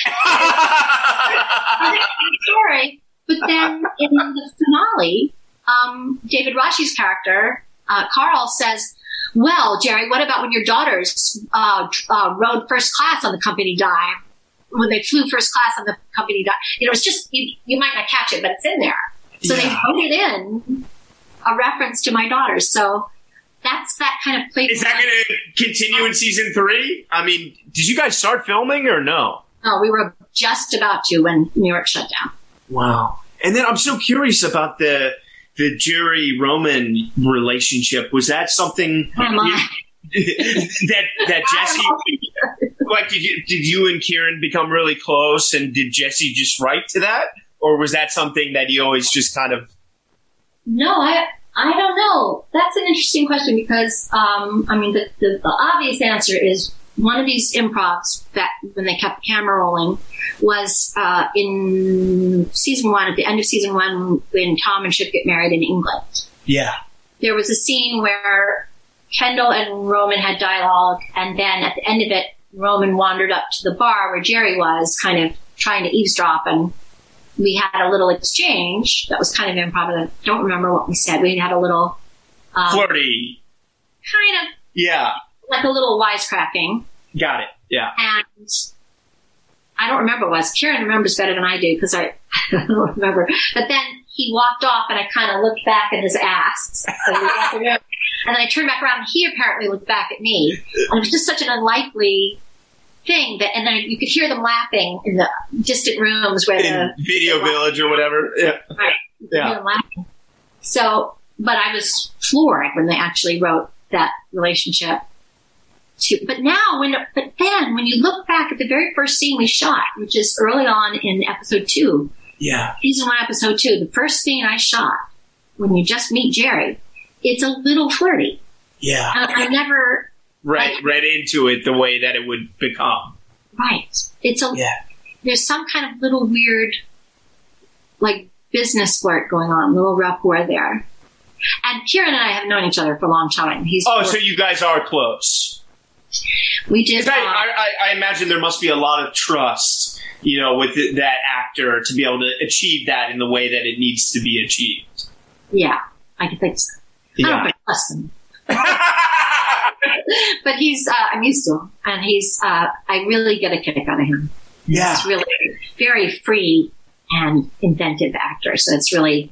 Sorry, But then in the finale, um, David Rasche's character, uh, Karl says, well, Gerri, what about when your daughters uh, uh, rode first class on the company dime? When they flew first class on the company dime? You know, it's just, you, you might not catch it, but it's in there. So they Yeah. voted in a reference to my daughters. So that's that kind of playful. Is that going to continue in season three? I mean, did you guys start filming or no? No, we were just about to when New York shut down. Wow. And then I'm so curious about the the Gerri Roman relationship. Was that something? Oh, that that Jesse like did you did you and Kieran become really close and did Jesse just write to that or was that something that he always just kind of No, I I don't know. That's an interesting question because um, I mean the, the, the obvious answer is one of these improvs that when they kept the camera rolling was uh, in season one at the end of season one when Tom and Shiv get married in England. Yeah. There was a scene where Kendall and Roman had dialogue, and then at the end of it, Roman wandered up to the bar where Gerri was, kind of trying to eavesdrop, and we had a little exchange that was kind of improv. I don't remember what we said. We had a little um, Flirty. kind of Yeah. like a little wisecracking, Got it. Yeah. and I don't remember what it was. Kieran remembers better than I do because I, I don't remember. But then he walked off, and I kind of looked back at his ass. as we left the room. And then I turned back around, and he apparently looked back at me. And it was just such an unlikely thing that, and then you could hear them laughing in the distant rooms where In the Video Village or whatever. Yeah. Right. Yeah. laughing. So, but I was floored when they actually wrote that relationship. To, but now, when but then when you look back at the very first scene we shot, which is early on in episode two, Yeah. season one, episode two, the first scene I shot when you just meet Gerri, it's a little flirty. Yeah. And I never Read read into it the way that it would become. right. It's a Yeah. there's some kind of little weird, like business flirt going on, little rapport there. And Kieran and I have known each other for a long time. He's Oh, so you guys are close. We did. I, uh, I, I- I imagine there must be a lot of trust, you know, with that actor to be able to achieve that in the way that it needs to be achieved. yeah, I can think so. I don't Yeah. think trust him, but he's. Uh, I'm used to him, and he's. Uh, I really get a kick out of him. yeah. He's really very free and inventive actor, so it's really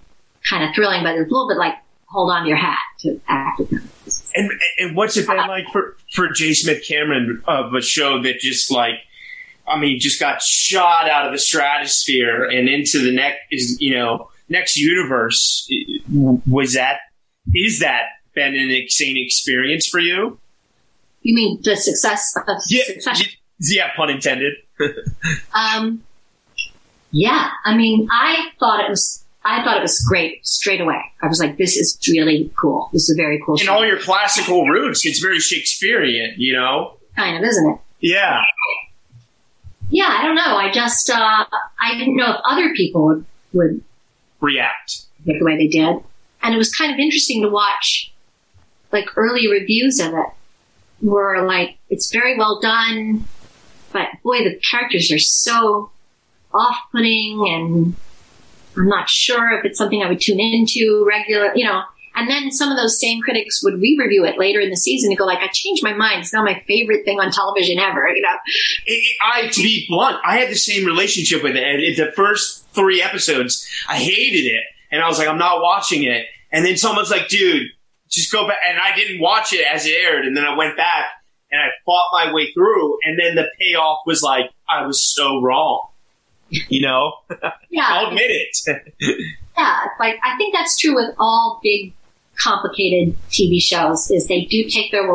kind of thrilling, but it's a little bit like hold on to your hat to act with him. And, and what's it been like for, for J. Smith Cameron of a show that just like, I mean, just got shot out of the stratosphere and into the next, is you know, next universe? Was that, is that been an insane experience for you? You mean the success of Yeah, succession? yeah, pun intended. Um, yeah, I mean, I thought it was, I thought it was great straight away. I was like, this is really cool. This is a very cool In show. all your classical roots, it's very Shakespearean, you know? kind of, isn't it? Yeah. Yeah, I don't know. I just, uh, I didn't know if other people would, would React. the way they did. And it was kind of interesting to watch, like, early reviews of it were like, it's very well done, but boy, the characters are so off-putting and I'm not sure if it's something I would tune into regular, you know. And then some of those same critics would re-review it later in the season and go like, I changed my mind. It's now my favorite thing on television ever, you know. It- I, to be blunt, I had the same relationship with it. And the first three episodes, I hated it. And I was like, I'm not watching it. And then someone's like, dude, just go back. And I didn't watch it as it aired. And then I went back and I fought my way through. And then the payoff was like, I was so wrong. You know? Yeah. I'll admit it. Yeah, like I think that's true with all big, complicated TV shows. Is they do take their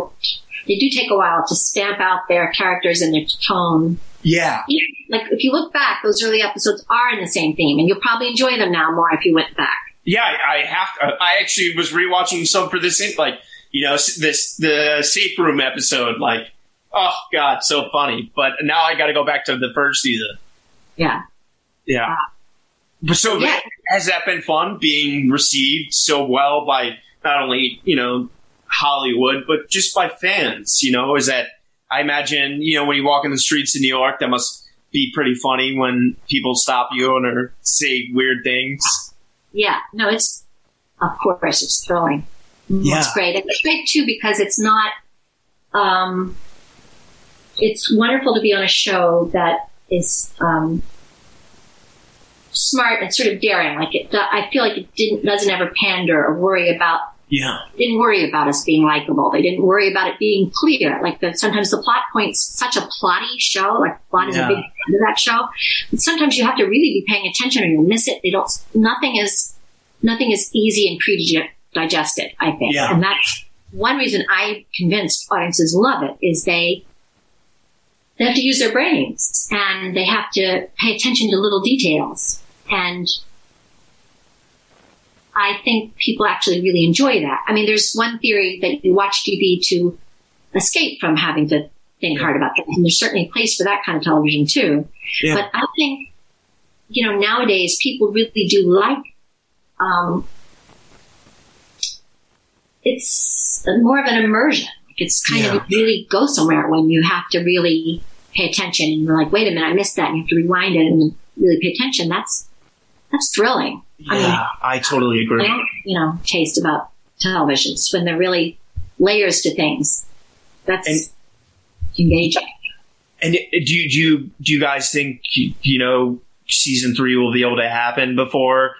they do take a while to stamp out their characters and their tone. yeah. Like if you look back, those early episodes are in the same theme, and you'll probably enjoy them now more if you went back. Yeah, I, have. To, I actually was rewatching some for this, like you know, this the safe room episode. Like, oh god, so funny. But now I got to go back to the first season. Yeah, Yeah. But so Yeah. has that been fun being received so well by not only you know Hollywood but just by fans? You know, is that I imagine you know when you walk in the streets in New York, that must be pretty funny when people stop you and or say weird things. yeah. No, it's of course it's thrilling. Yeah. It's great. It's great too because it's not. Um, it's wonderful to be on a show that is um, smart and sort of daring. Like it, I feel like it didn't doesn't ever pander or worry about Yeah. didn't worry about us being likable. They didn't worry about it being clear. Like the, sometimes the plot points such a plotty show. Like plot is Yeah. a big part of that show. But sometimes you have to really be paying attention or you'll miss it. They don't. Nothing is nothing is easy and pre-digested. I think, Yeah. and that's one reason I convinced audiences love it is they they have to use their brains and they have to pay attention to little details. And I think people actually really enjoy that. I mean, there's one theory that you watch TV to escape from having to think hard about things. And there's certainly a place for that kind of television too. Yeah. But I think, you know, nowadays people really do like, um, it's more of an immersion. It's kind Yeah. of really go somewhere when you have to really pay attention and you're like, wait a minute, I missed that. And you have to rewind it and really pay attention. That's, that's thrilling. I mean, Yeah, I totally I agree. don't, you know, taste about televisions when they're really layers to things. That's And- engaging. And do you, do you do you guys think you know season three will be able to happen before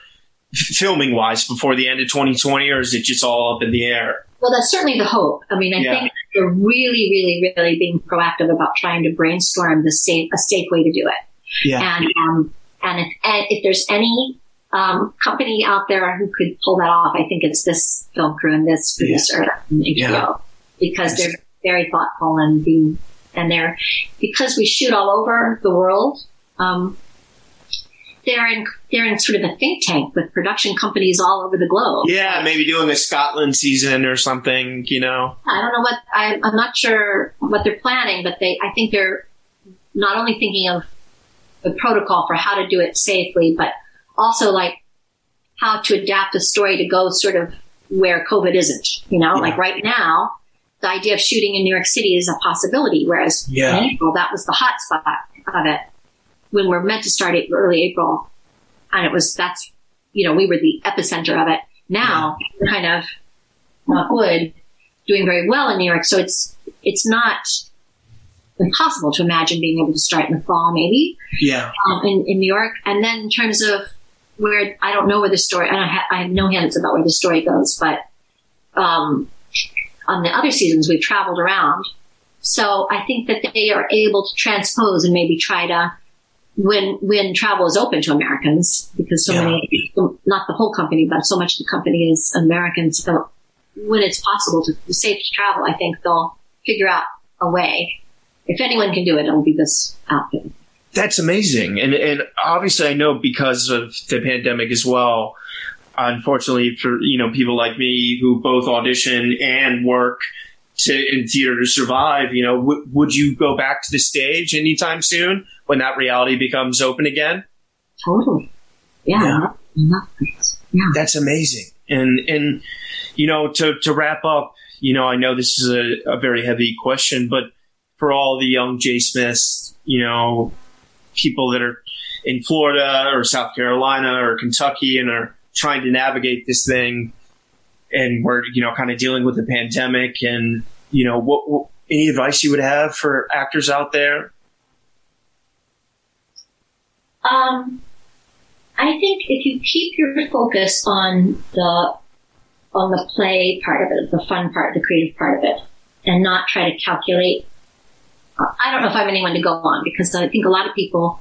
filming wise before the end of 2020, or is it just all up in the air? Well, that's certainly the hope. I mean, I Yeah. think they're really, really, really being proactive about trying to brainstorm the safe, a safe way to do it. Yeah, And, um, and if, and if there's any, um, company out there who could pull that off, I think it's this film crew and this producer and HBO Yeah. because they're very thoughtful and being, and they're, because we shoot all over the world, um, they're in, they're in sort of a think tank with production companies all over the globe. yeah, maybe doing a Scotland season or something. You know, I don't know what I, I'm not sure what they're planning, but they I think they're not only thinking of the protocol for how to do it safely, but also like how to adapt the story to go sort of where COVID isn't. You know, Yeah. like right now, the idea of shooting in New York City is a possibility, whereas Yeah. in April that was the hot spot of it when we're meant to start it early April, and it was that's you know we were the epicenter of it. Now we're kind of knock wood doing very well in New York, so it's it's not impossible to imagine being able to start in the fall, maybe yeah, um, in in New York. And then in terms of where I don't know where the story, I ha- I have no hints about where the story goes, but um, on the other seasons we've traveled around, so I think that they are able to transpose and maybe try to. When when travel is open to Americans, because so Yeah. many, not the whole company, but so much of the company is Americans. So when it's possible to safe to travel, I think they'll figure out a way. If anyone can do it, it'll be this outfit. that's amazing. And and obviously, I know because of the pandemic as well. Unfortunately, for you know people like me who both audition and work to in theater to survive, you know, w- would you go back to the stage anytime soon when that reality becomes open again? Totally. Yeah. Yeah. I love- I love it. Yeah. That's amazing. And and you know, to to wrap up, you know, I know this is a, a very heavy question, but for all the young J. Smiths, you know, people that are in Florida or South Carolina or Kentucky and are trying to navigate this thing, and we're you know kind of dealing with the pandemic, and you know, what, what any advice you would have for actors out there? Um, I think if you keep your focus on the on the play part of it, the fun part, the creative part of it, and not try to calculate. I don't know if I'm anyone to go on because I think a lot of people,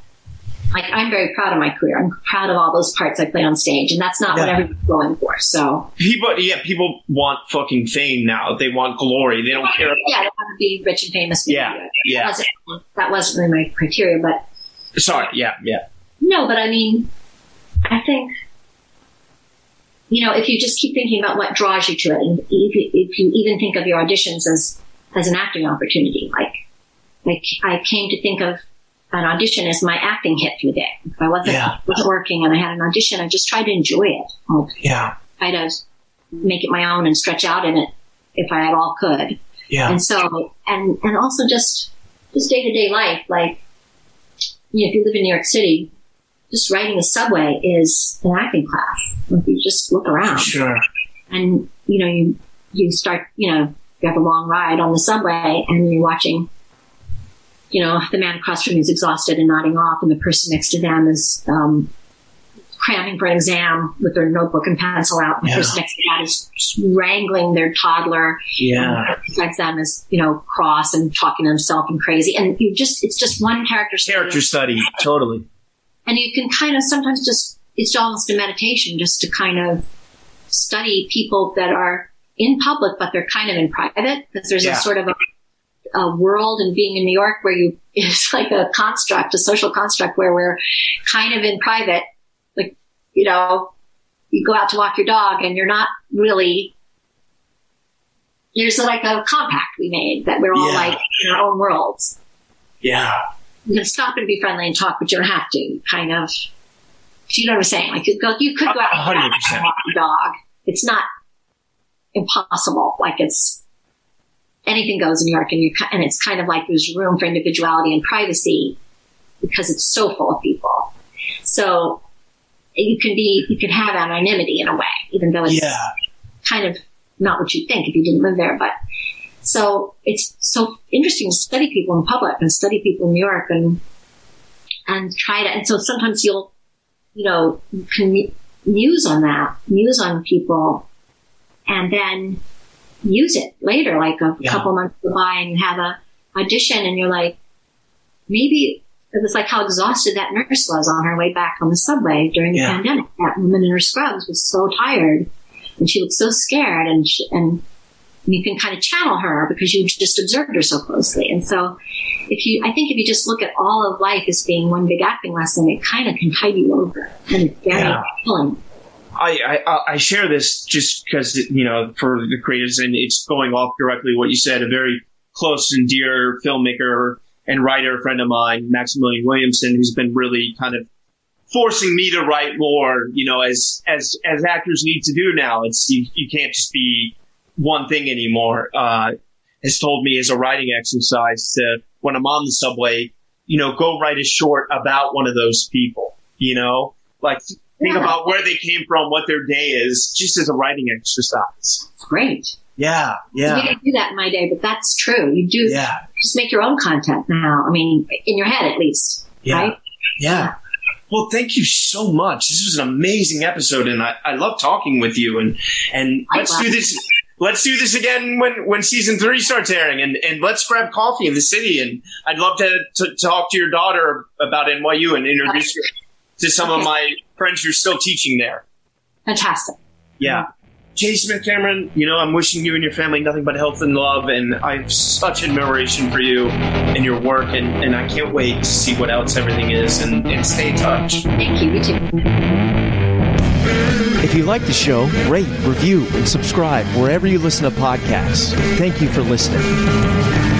like I'm very proud of my career. I'm proud of all those parts I play on stage, and that's not what Yeah. everyone's going for. So People, yeah, people want fucking fame now. They want glory. They don't care. About, yeah, I don't want to be rich and famous. Yeah, That yeah. wasn't, that wasn't really my criteria, but Sorry, yeah, yeah. No, but I mean, I think, you know, if you just keep thinking about what draws you to it, and if you, if you even think of your auditions as, as an acting opportunity, like, like I came to think of an audition as my acting hit for the day. If I wasn't, Yeah. working and I had an audition, I just tried to enjoy it. I'd Yeah, try to make it my own and stretch out in it if I at all could. yeah, And so, and, and also just, just day to day life, like, you know, if you live in New York City, just riding the subway is an acting class. If you just look around sure. and, you know, you, you start, you know, you have a long ride on the subway and you're watching, you know, the man across from you is exhausted and nodding off and the person next to them is, um, cramming for an exam with their notebook and pencil out. And Yeah. the person next to that is wrangling their toddler Yeah, besides them is you know cross and talking to himself and crazy and you just it's just one character study. character study, totally. and you can kind of sometimes just it's almost a meditation just to kind of study people that are in public, but they're kind of in private because there's Yeah. a sort of a, a world and being in New York where you, it's like a construct, a social construct where we're kind of in private. Like, you know, you go out to walk your dog and you're not really, there's like a compact we made that we're all Yeah. like in our own worlds. Yeah. You can stop and be friendly and talk, but you don't have to kind of, do you know what I'm saying? Like you, go, you could go out A hundred and percent. walk your dog. It's not impossible. Like it's anything goes in New York, and you and it's kind of like there's room for individuality and privacy because it's so full of people. So you can be you can have anonymity in a way, even though it's Yeah. kind of not what you'd think if you didn't live there. But so it's so interesting to study people in public and study people in New York and and try to. And so sometimes you'll you know you can muse on that, muse on people, and then use it later. Like a Yeah. couple months go by and you have a audition, and you're like, maybe it was like how exhausted that nurse was on her way back on the subway during the Yeah. pandemic. That woman in her scrubs was so tired, and she looked so scared, and she, and you can kind of channel her because you just observed her so closely. And so, if you, I think if you just look at all of life as being one big acting lesson, it kind of can tide you over, and it's very Yeah. I, I, I share this just because, you know, for the creators, and it's going off directly what you said. A very close and dear filmmaker and writer friend of mine, Maximilian Williamson, who's been really kind of forcing me to write more, you know, as, as, as actors need to do now. It's, you, you can't just be one thing anymore, uh, has told me as a writing exercise to, when I'm on the subway, you know, go write a short about one of those people, you know, like think Yeah. about where they came from, what their day is, just as a writing exercise. It's great. Yeah, yeah, didn't do that in my day, but that's true. You do yeah, just make your own content now. I mean, in your head at least, yeah, right? yeah. Well, thank you so much. This was an amazing episode, and I, I love talking with you. And and let's do this. Let's do this again when, when season three starts airing, and, and let's grab coffee in the city. And I'd love to, to talk to your daughter about NYU and introduce her to some of my friends you're still teaching there. Fantastic. Yeah. J. Smith Cameron, you know, I'm wishing you and your family nothing but health and love, and I have such admiration for you and your work, and, and I can't wait to see what else everything is, and, and stay in touch. Thank you. You too. If you like the show, rate, review, and subscribe wherever you listen to podcasts. Thank you for listening.